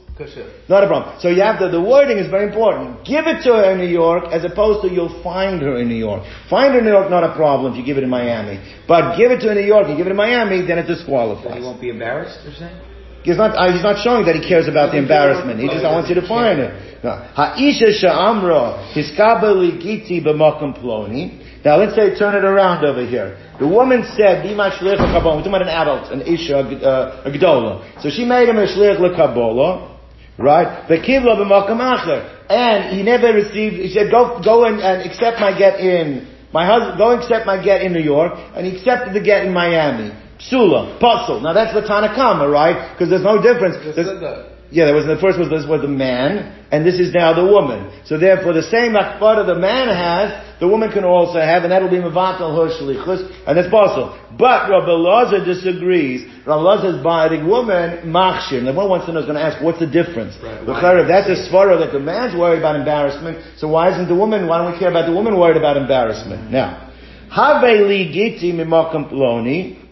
Not a problem. So you have to, the wording is very important. Give it to her in New York as opposed to you'll find her in New York. Find her in New York, not a problem if you give it in Miami. But give it to her in New York, you give it in Miami, then it So he disqualifies. won't be embarrassed, you're saying? He's not, uh, he's not showing that he cares about the embarrassment. He just wants you to find her. Ha'isha sha'amra hiskabeli giti b'makom ploni. Now let's say turn it around over here. The woman said, "Be my shliach l'kabola." We're talking about an adult, an isha, uh, a gdola. So she made him a shliach l'kabola, right? V'kivla b'makom acher. And he never received, he said, go, go and, and accept my get in, my husband, go and accept my get in New York, and he accepted the get in Miami. Psula, puzzle. Now that's the Tanakama, right? Because there's no difference. There's- that. yeah, there was the first was this was the man, and this is now the woman. So therefore, the same akbara the man has, the woman can also have, and that'll be mevatel her shlichus, and it's possible. But Rabbi Lazar disagrees. Rabbi Lazar is by the woman machshir. And the one wants to know is going to ask, what's the difference? Right? Chayre, that's a svara that the man's worried about embarrassment. So why isn't the woman? Why don't we care about the woman worried about embarrassment? Now, have li giti mimakam ploni.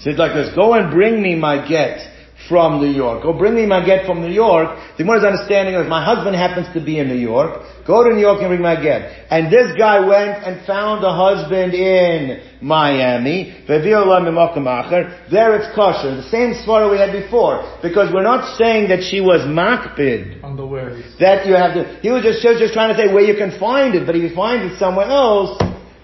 So it's like this, go and bring me my get from New York. Go bring me my get from New York. The Gemara's understanding is my husband happens to be in New York. Go to New York and bring my get. And this guy went and found a husband in Miami. There it's kosher. The same svara we had before. Because we're not saying that she was makbid. On the where. That you have to, he was just, she was just trying to say where you can find it, but if you find it somewhere else,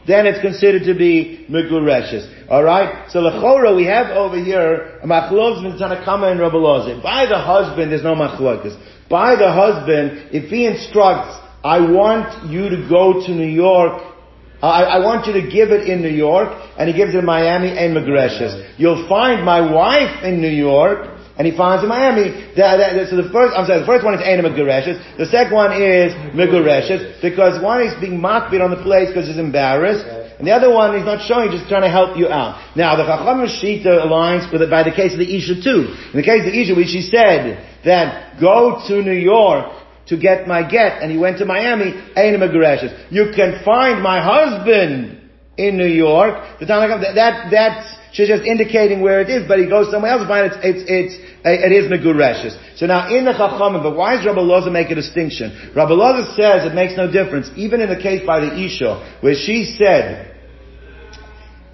then it's considered to be megureshes. Alright? So lechora, we have over here, a machlokes Tanakama and Rabbi Lozer. By the husband, there's no machlokas. By the husband, if he instructs, I want you to go to New York I, I want you to give it in New York, and he gives it in Miami and Magreshes. You'll find my wife in New York, and he finds in Miami. That, that, so the first, I'm sorry, the first one is Aina Megureshes. The second one is Megureshes, because one is being mocked on the place because he's embarrassed, and the other one he's not showing, just trying to help you out. Now, the Chacham Shita aligns with it by the case of the Isha too. In the case of the Isha, which she said that go to New York, to get my get, and he went to Miami, Aina Megureshes. You can find my husband in New York. The Tanakh, that, that, that's, she's just indicating where it is, but he goes somewhere else to find it, it's, it's, it is Megureshes. So now in the Chachamim, but why does Rabbi Loza make a distinction? Rabbi Loza says it makes no difference, even in the case by the Isha, where she said,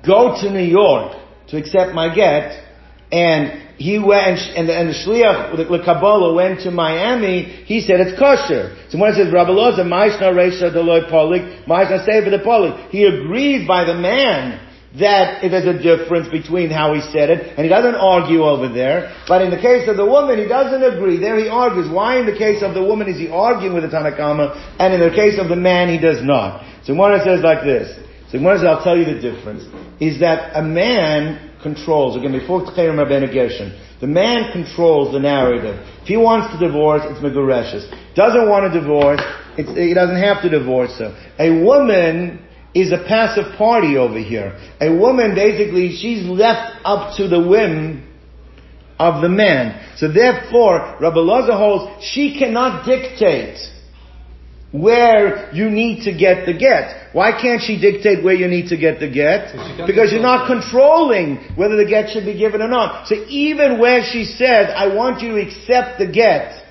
go to New York to accept my get, and he went, and the, and the shliach, the, the Kabbalah went to Miami, he said it's kosher. So when it says, Rabbi Loza, Maishna Reisha Deloy Polik, Maishna the Polik, he agrees by the man that there's a difference between how he said it, and he doesn't argue over there. But in the case of the woman, he doesn't agree. There he argues. Why in the case of the woman is he arguing with the Tanakama, and in the case of the man, he does not. So Gemara says like this. So Gemara says, I'll tell you the difference. Is that a man controls, again, before Cherem Rabbeinu Gershon, the man controls the narrative. If he wants to divorce, it's Megureshes. Doesn't want to divorce, he doesn't have to divorce her. A woman is a passive party over here. A woman, basically, she's left up to the whim of the man. So therefore, Rabbi Loza holds, she cannot dictate where you need to get the get. Why can't she dictate where you need to get the get? Because you're not controlling whether the get should be given or not. So even where she says, I want you to accept the get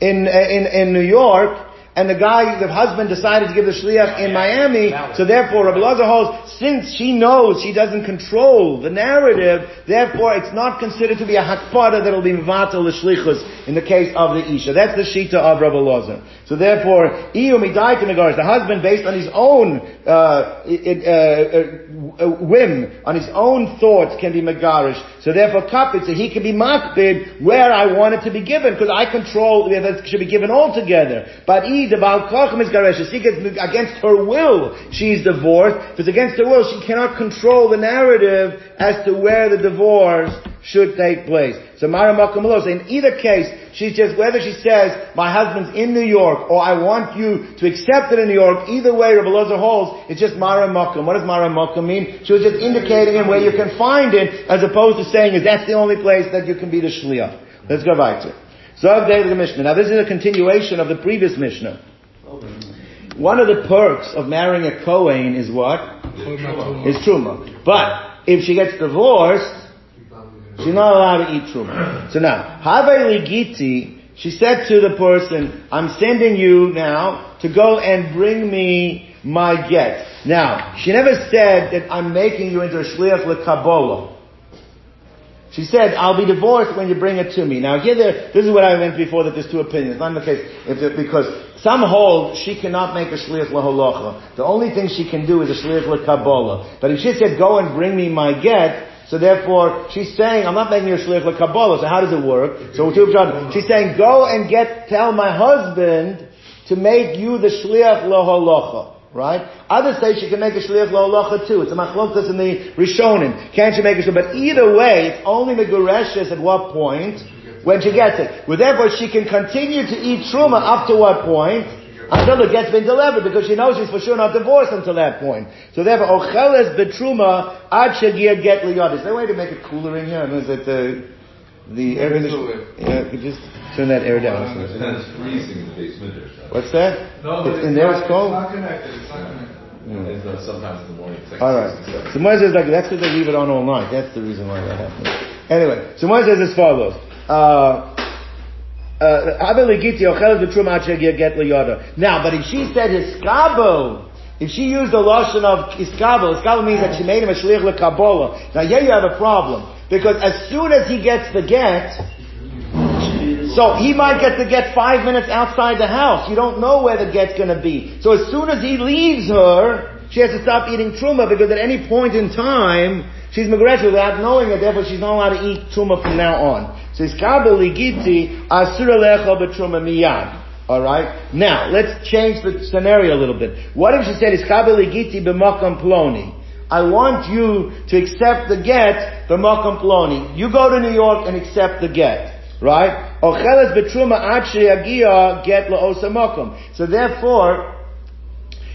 in, uh, in, in New York, and the guy, the husband decided to give the shliach in Miami, so therefore Rabbi Lazar holds, since she knows she doesn't control the narrative, therefore it's not considered to be a hakpada that'll be mivatal l'shlichus in the case of the isha. That's the shita of Rabbi Lazar. So therefore, iyu midai Megaris, the husband based on his own, uh, it, uh, uh, whim, on his own thoughts can be megarish. So therefore kapit, so he can be makbid where I want it to be given, because I control, that it should be given all together. But she, the Baal Kochim is Garesha, she gets against her will, she's divorced. If it's against her will, she cannot control the narrative as to where the divorce should take place. So Mara Makamulos, in either case, she just, whether she says, my husband's in New York, or I want you to accept it in New York, either way, Rabbi Loza holds, it's just Mara Makam. What does Mara Makam mean? She was just indicating in where you can find it, as opposed to saying, is that's the only place that you can be the Shliach. Let's go back to it. Zog the Mishnah. Now this is a continuation of the previous Mishnah. One of the perks of marrying a Kohen is what? Is Truma. But, if she gets divorced, she's not allowed to eat Truma. So now, Have Ligiti, she said to the person, I'm sending you now to go and bring me my get. Now, she never said that I'm making you into a Shliach LeKabbalah. She said, I'll be divorced when you bring it to me. Now here, there, this is what I meant before that there's two opinions. Not in the case, it, because some hold she cannot make a shliach laholacha. The only thing she can do is a shliach lekabbalah. But if she said, go and bring me my get, so therefore, she's saying, I'm not making you a shliach lekabbalah. So how does it work? So she's saying, go and get, tell my husband to make you the shliach laholacha. Right? Others say she can make a shliach lo'olacha too. It's a machlokas in the Rishonim. Can't she make a shliach? But either way, it's only megureshes at what point? When she gets it. Well, therefore, she can continue to eat truma up to what point? Until it gets been delivered, because she knows she's for sure not divorced until that point. So therefore, ocheles betruma ad shegir get liyad. Is there a way to make it cooler in here? Is it the the air conditioner? Yeah, could just turn that air down. And it's freezing in the basement. What's that? No, it's, in there. It's cold. It's not connected. It's not connected. Yeah. It's sometimes in the morning. Like All right. So Moses is like that's because they leave it on all night. That's the reason why that happens. Anyway, so Moses says as follows. Uh, uh, Uh, now, but if she said hiskabo, if she used the lotion of hiskabo, hiskabo means that she made him a shlich lekabbalah. Now here you have a problem. Because as soon as he gets the get, so he might get the get five minutes outside the house. You don't know where the get's gonna be. So as soon as he leaves her, she has to stop eating truma because at any point in time, she's megresh without knowing it, therefore she's not allowed to eat truma from now on. So it's ligiti asura lecha betruma miyad. Alright? Now, let's change the scenario a little bit. What if she said, Iskabel ligiti b'makam ploni? I want you to accept the get, the makam ploni. You go to New York and accept the get. Right? Ocheles betruma ad get la'osa makam. So therefore,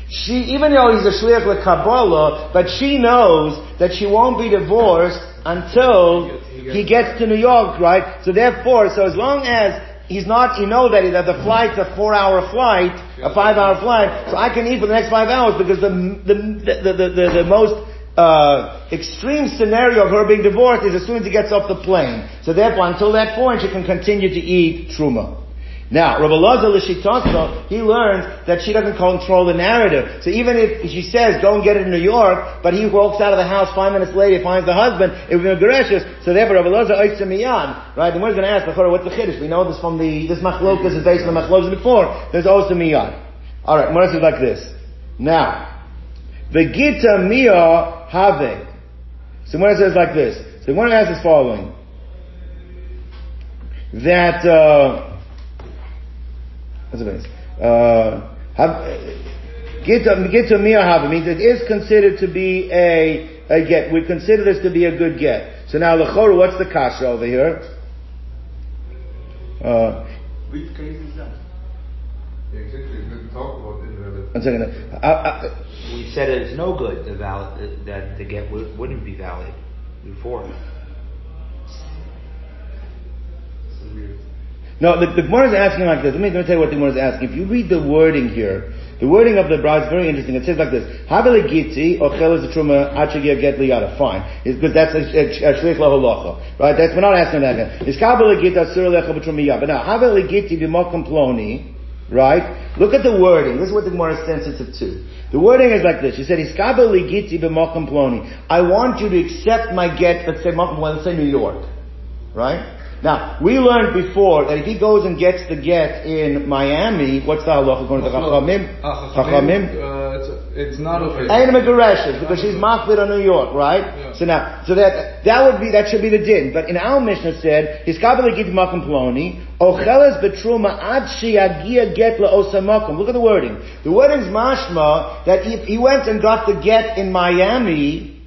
she, even though he's a shliach lekabbalah, but she knows that she won't be divorced until he gets to New York, right? So therefore, so as long as he's not, you know that, that the flight's a four hour flight, a five hour flight, so I can eat for the next five hours because the, the, the, the, the, the most, uh, extreme scenario of her being divorced is as soon as he gets off the plane. So therefore, until that point, she can continue to eat truma. Now, Rabbi Lazar Lishitotso, he learns that she doesn't control the narrative. So even if she says, go and get it in New York, but he walks out of the house five minutes later, finds the husband, it would be Gereshus. So therefore, Rabbi Lazar Miyan, right? And we're going to ask, what's the Chiddush? We know this from the, this machlokas is based on the machlokas before. There's Miyan. Alright, Morris is like this. Now, the Gita Mia Have. So Morris says like this. So one asks is following. That, uh, that's what it means. Uh, get to, get to Miyahava means it is considered to be a, a get. We consider this to be a good get. So now, Lechora, what's the kasha over here? Uh, Which case is that? Exactly. We didn't talk about it. one second. Uh, uh, We said it's no good the valid, that the get would, wouldn't be valid before. It's weird. No, the, the Gemara is asking like this. Let me, let me tell you what the Gemara is asking. If you read the wording here, the wording of the Bra is very interesting. It says like this: Havele giti or chelas truma achagia get liyada. Fine, it's because that's a shlich laholacha, right? That's we're not asking that. Again. It's kabele gita sur lecha b'truma But now havele giti b'mokum ploni, right? Look at the wording. This is what the Gemara is sensitive to. The wording is like this. She said, "Iskabel giti ploni." I want you to accept my get. Let's say, let's say New York, right? Now, we learned before that if he goes and gets the get in Miami, what's the halacha going to Chachamim? Ah, Chachamim? uh, it's, it's not okay. Ain't Megareshes, because she's machbid on New York, right? Yeah. So now, so that, that would be, that should be the din. But in our Mishnah said, his kabbalah git makom ploni, ocheles betruma ad shiagia get la osamakom. Look at the wording. The wording's mashma, that if he went and got the get in Miami,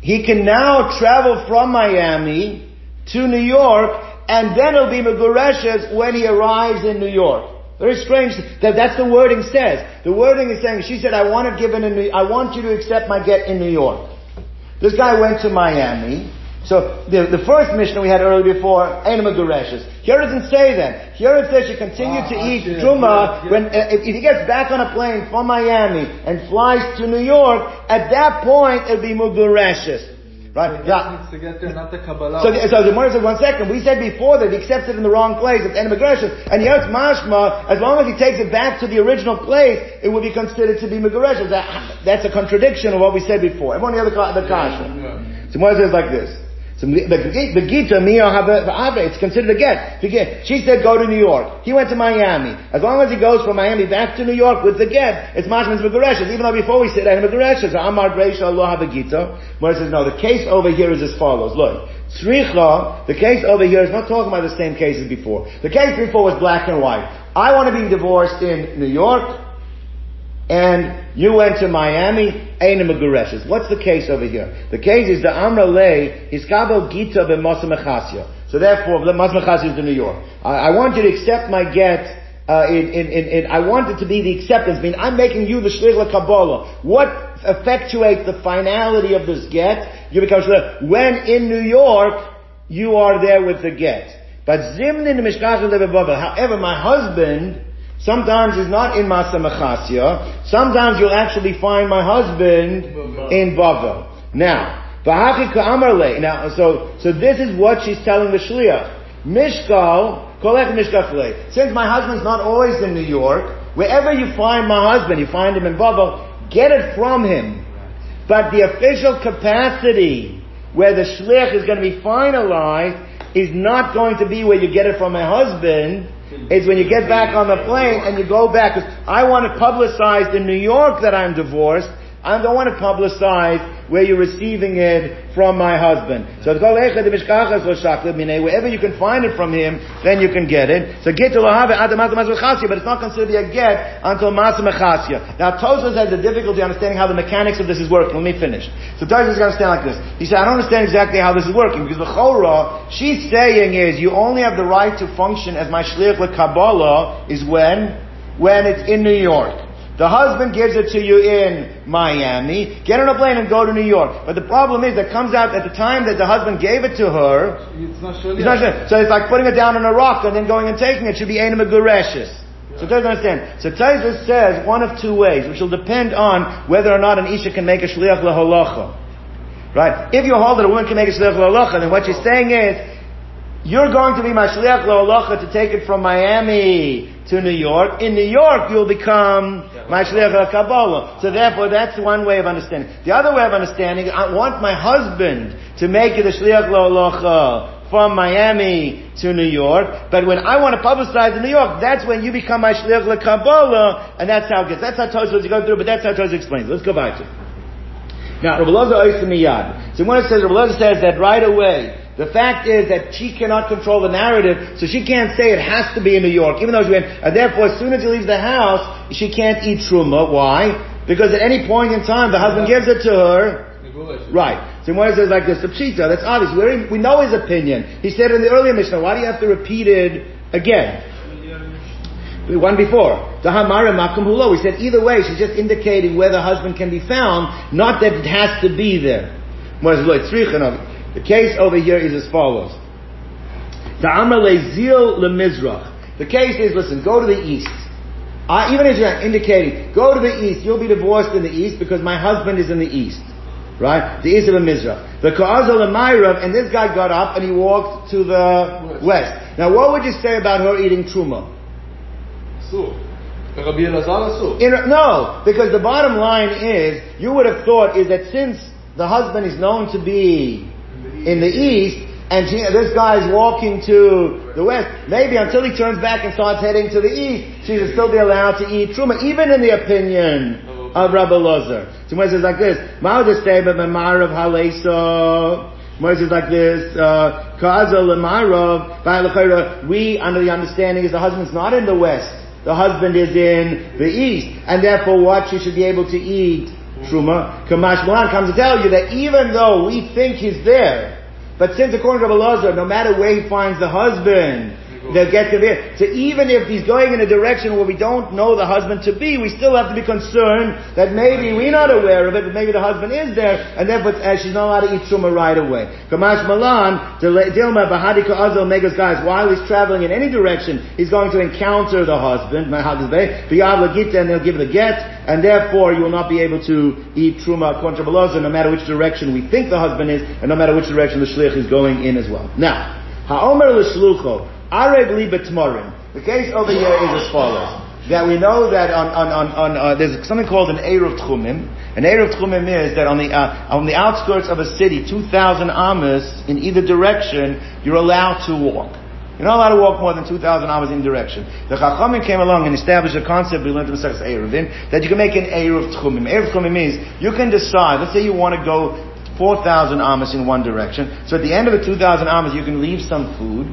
he can now travel from Miami to New York, and then it'll be Megureshes when he arrives in New York. Very strange that that's the wording says. The wording is saying, she said, I want to give in, New, I want you to accept my get in New York. This guy went to Miami. So the, the first mission we had earlier before, Einam Gereshes. Here it doesn't say that. Here it says you continue Ah, to eat see. Truma Yeah, when, uh, if, if he gets back on a plane from Miami and flies to New York, at that point it'll be Mugureshes. Right? He Now, needs to get there, not the Kabbalah. so, the, so the Gemara said, one second, we said before that he accepts it in the wrong place, it's enemy aggression, and here it's mashma, as long as he takes it back to the original place, it would be considered to be Megaresha. That, that's a contradiction of what we said before. Everyone hear the, ka- the kasha. Yeah. So Gemara says like this. So the, the, the Gita, it's considered a get. She said go to New York. He went to Miami. As long as he goes from Miami back to New York with the get, it's Mashman's Megareshes. Even though before we said that, Megareshes, Amar Greisha Allah Gita. Gemara says no, the case over here is as follows. Look. Tzricha, the case over here is not talking about the same case as before. The case before was black and white. I want to be divorced in New York, and you went to Miami, Megureshes. What's the case over here? The case is the Amra Le, Hiskabel Gita b'Masa Mechasya. So therefore, the Masa is in New York. I, I want you to accept my get, uh, in, in, in, in, I want it to be the acceptance, I mean, I'm making you the Shlich Kabbalah. What effectuates the finality of this get? You become Shlich. When in New York, you are there with the get. But Zimnin Lebebavel. However, my husband, Sometimes he's not in Masa Mechasya. Sometimes you'll actually find my husband in Bavel. Now. Now, so, so this is what she's telling the Shliach. Mishkal, kolech mishkachle. Since my husband's not always in New York, wherever you find my husband, you find him in Bavel, get it from him. But the official capacity where the shlich is going to be finalized is not going to be where you get it from my husband. It's when you get back on the plane and you go back. I want it publicized in New York that I'm divorced. I don't want to publicize where you're receiving it from my husband. So wherever you can find it from him, then you can get it. So get to lahave but it's not considered a get until masa mechasya. Now Tosfos has a difficulty understanding how the mechanics of this is working. Let me finish. So Tosfos is going to stand like this. He said, I don't understand exactly how this is working because the chora she's saying is you only have the right to function as my shliach Kabbalah is when when it's in New York. The husband gives it to you in Miami. Get on a plane and go to New York. But the problem is that comes out at the time that the husband gave it to her. It's not sure. He's not sure. So it's like putting it down on a rock and then going and taking it. Should be Aina Megureshes. So doesn't understand. So Tosfos says one of two ways, which will depend on whether or not an Isha can make a Shliach Lahalacha. Right? If you hold that a woman can make a Shliach Lahalacha, then what you're saying is, you're going to be my shliach lo'alacha to take it from Miami to New York. In New York, you'll become my shliach Kabbalah. So therefore, that's one way of understanding. The other way of understanding, I want my husband to make it a shliach lo'alacha from Miami to New York. But when I want to publicize in New York, that's when you become my shliach Kabbalah, and that's how it gets. That's how Tosfos you go through, but that's how Tosfos explains. Let's go back to. it. Now, Rabbi Loza. So when it says, Rabbi Loza says that right away, the fact is that she cannot control the narrative, so she can't say it has to be in New York, even though she went, and therefore as soon as she leaves the house, she can't eat truma. Why? Because at any point in time, the husband gives it to her. Right. So it says like this, the pshita, that's obvious. We know his opinion. He said in the earlier Mishnah, why do you have to repeat it again? One before. The Hamara Makum Hulo. We said either way, she's just indicating where the husband can be found, not that it has to be there. The case over here is as follows. The case is, listen, go to the east. Uh, even as you're indicating, go to the east, you'll be divorced in the east because my husband is in the east. Right? The east of a Mizrach. The Ka'azal and and this guy got up and he walked to the west. west. Now what would you say about her eating truma? In, no, because the bottom line is, you would have thought is that since the husband is known to be in the east, and she, this guy's walking to the west, maybe until he turns back and starts heading to the east, she should still be allowed to eat truma, even in the opinion of Rabbi Lozer. So it says like this, Ma'od Esteba Memarav Halesa, Moses is like this, uh, Kaza Lemarov, we, under the understanding is the husband's not in the west, the husband is in the east, and therefore what she should be able to eat Truma. Kamash Malan comes to tell you that even though we think he's there, but since according to Rabbi Lazar, no matter where he finds the husband, they'll get to there. So even if he's going in a direction where we don't know the husband to be, we still have to be concerned that maybe we're not aware of it, but maybe the husband is there, and therefore uh, she's not allowed to eat truma right away. Kamash Malan, Dilma Bahadika Azal Megas guys, while he's traveling in any direction, he's going to encounter the husband, and they'll give the get, and therefore you will not be able to eat truma contra no matter which direction we think the husband is, and no matter which direction the shlich is going in as well. Now, Ha'omer l'shlucho, Arev libetmorim. The case over here is as follows. That we know that on, on, on, on uh, there's something called an Eruv Tchumim. An Eruv Tchumim is that on the, uh, on the outskirts of a city, 2,000 amas in either direction, you're allowed to walk. You're not allowed to walk more than 2,000 amas in direction. The Chachamim came along and established a concept we learned in Masechus Eruvin that you can make an Eruv Tchumim. Eruv Tchumim means you can decide, let's say you want to go 4,000 amas in one direction. So at the end of the 2,000 amas, you can leave some food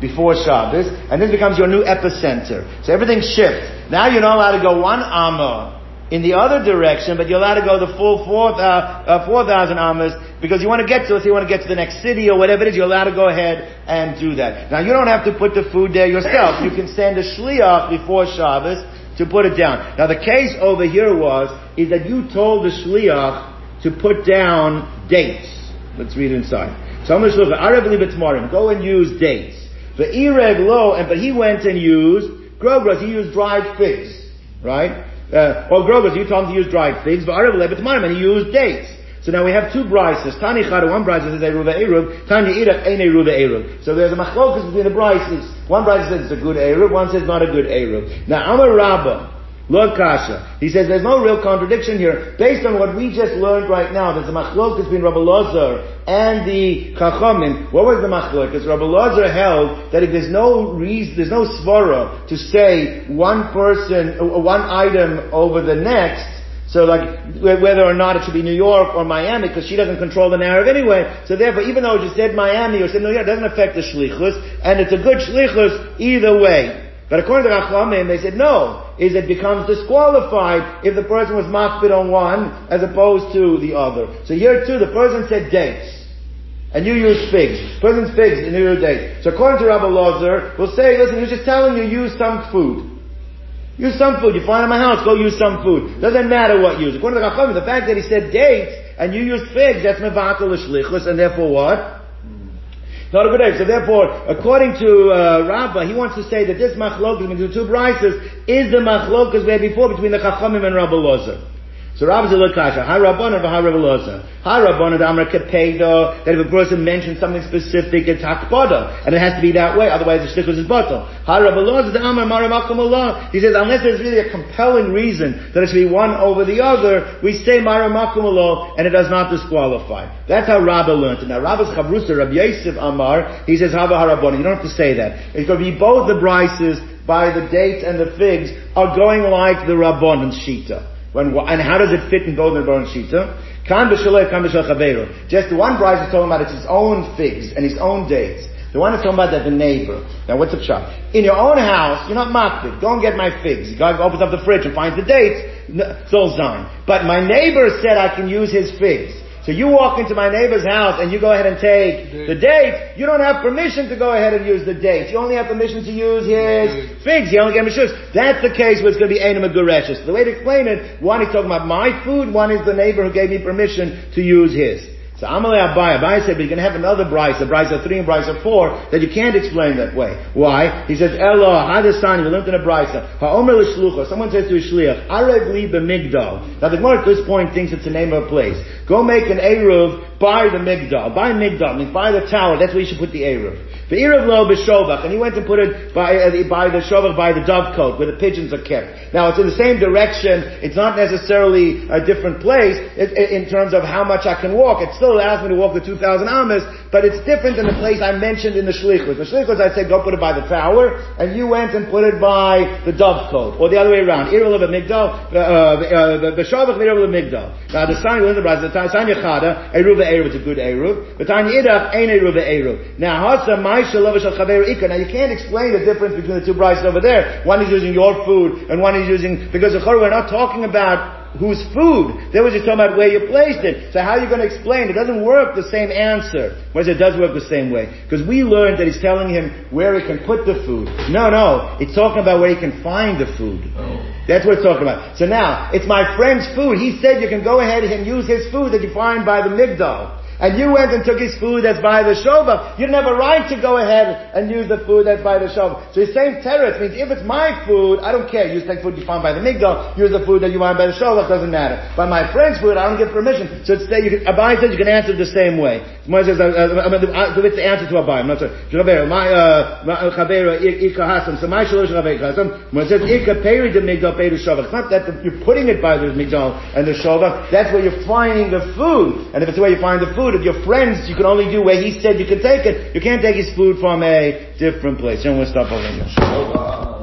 before Shabbos, and this becomes your new epicenter. So everything shifts. Now you're not allowed to go one amma in the other direction, but you're allowed to go the full four, uh, uh, 4,000 amas because you want to get to, let's say you want to get to the next city or whatever it is, you're allowed to go ahead and do that. Now you don't have to put the food there yourself. You can send a shliach before Shabbos to put it down. Now the case over here was, is that you told the shliach to put down dates. Let's read inside. So I'm going to go and use dates. The ireg lo, and but he went and used grogros. He used dried figs, right? Uh, or grogros. You told him to use dried figs, but arav lebetmarim, and he used dates. So now we have two brises. Tani chadu, one brise says eruv eruv. Tani irak ein eruv eruv. So there's a machlokas between the brises. One brise says it's a good eruv, one says not a good eruv. Now Amar Rabbah. Lord Kasha. He says there's no real contradiction here. Based on what we just learned right now, there's a machlok between Rabbi Lazar and the Chachamim. What was the machlok? Because Rabbi Lazar held that if there's no reason, there's no svara to say one person, uh, one item over the next, so like, whether or not it should be New York or Miami, because she doesn't control the narrative anyway. So therefore, even though just said Miami or said New York, it doesn't affect the shlichus, and it's a good shlichus either way. But according to Rachamim, they said no, is it becomes disqualified if the person was makbid on one as opposed to the other. So here too, the person said dates. And you use figs. Person's figs and you use dates. So according to Rabbi Lozer, we'll say, listen, he's just telling you use some food. Use some food. You find in my house, go use some food. Doesn't matter what you use. According to Rachamim, the fact that he said dates and you use figs, that's mevakel and therefore what? Not a good idea. So therefore, according to uh, Rabbah, he wants to say that this machlokas between the two brises is the machlokas we had before between the Chachamim and Rabbi Lozer. So Rabbi Zilakasha, Hi Rabbanan, Hi Lozer. Hi Rabbanan, Amra Kepedo, that if a person mentions something specific, it's Hakbada, and it has to be that way, otherwise the shtickles is bottle. Hi Lozer, the Amar Maramakum Allah. He says, unless there's really a compelling reason that it should be one over the other, we say Maramakum Allah, and it does not disqualify. That's how Rabbi learned it. Now Rabbi's Chavrusa, Rabbi Yosef Amar, he says, Hava Harabbanan. You don't have to say that. It's going to be both the brises by the dates and the figs are going like the Rabbanan Shita. When, and how does it fit in both the Baron Shita? Just the one bride is talking about it's his own figs and his own dates. The one is talking about that the neighbor. Now what's the shot? In your own house, you're not makbid. Go and get my figs. Guy opens up the fridge and finds the dates. Zion. But my neighbor said I can use his figs. So you walk into my neighbor's house and you go ahead and take the date. You don't have permission to go ahead and use the date. You only have permission to use his figs. You only get shoes. That's the case where it's going to be enim agureshus. The way to explain it, one is talking about my food, one is the neighbor who gave me permission to use his. So Amalei Abai, Abai said, but going to have another brisa, brisa three and brisa four, that you can't explain that way. Why? He says, Elo, hadasani, we learned in a brisa, ha'omer l'shlucha, someone says to a shliach, arev li b'migdal. Now the Gemara at this point thinks it's the name of a place. Go make an eruv by the migdal, by migdal, means by the tower, that's where you should put the eruv. The eruv lo b'shovach, and he went and put it by, uh, by the shovach, by the dovecote, where the pigeons are kept. Now it's in the same direction, it's not necessarily a different place, in terms of how much I can walk, It still allows me to walk the 2,000 amas, but it's different than the place I mentioned in the Shlichus. The Shlichus I said go put it by the tower, and you went and put it by the dovecote, or the other way around. Irul of a migdal, uh, uh, the Shavach Irul of a migdal. Now the sign, the the sign Yechada, Eruv Eruv is a good Eruv, but Tanya Idach ain't Eruv Eruv. Now Hasa Maisha Now you can't explain the difference between the two brides over there. One is using your food, and one is using, because the we're not talking about whose food. There was just talking about where you placed it. So how are you going to explain? It doesn't work the same answer. Whereas it does work the same way. Because we learned that he's telling him where he can put the food. No, no. It's talking about where he can find the food. Oh. That's what it's talking about. So now, it's my friend's food. He said you can go ahead and use his food that you find by the Migdal and you went and took his food that's by the shova, you don't have a right to go ahead and use the food that's by the shova. So the same teretz means if it's my food, I don't care. Use the food you find by the migdal, use the food that you find by the shova, doesn't matter. By my friend's food, I don't get permission. So it's, you can, Abai says you can answer the same way. Gemara says, uh, uh, uh, uh, it's the answer to Abai. I'm not sorry. My, uh, hasam. So my shalosh chavera hasam. It says ika peri de migdal peri shova, it's not that you're putting it by the migdal and the shova, that's where you're finding the food. And if it's where you find the food, food of your friends, you can only do where he said you can take it. You can't take his food from a different place. You don't want to stop over here.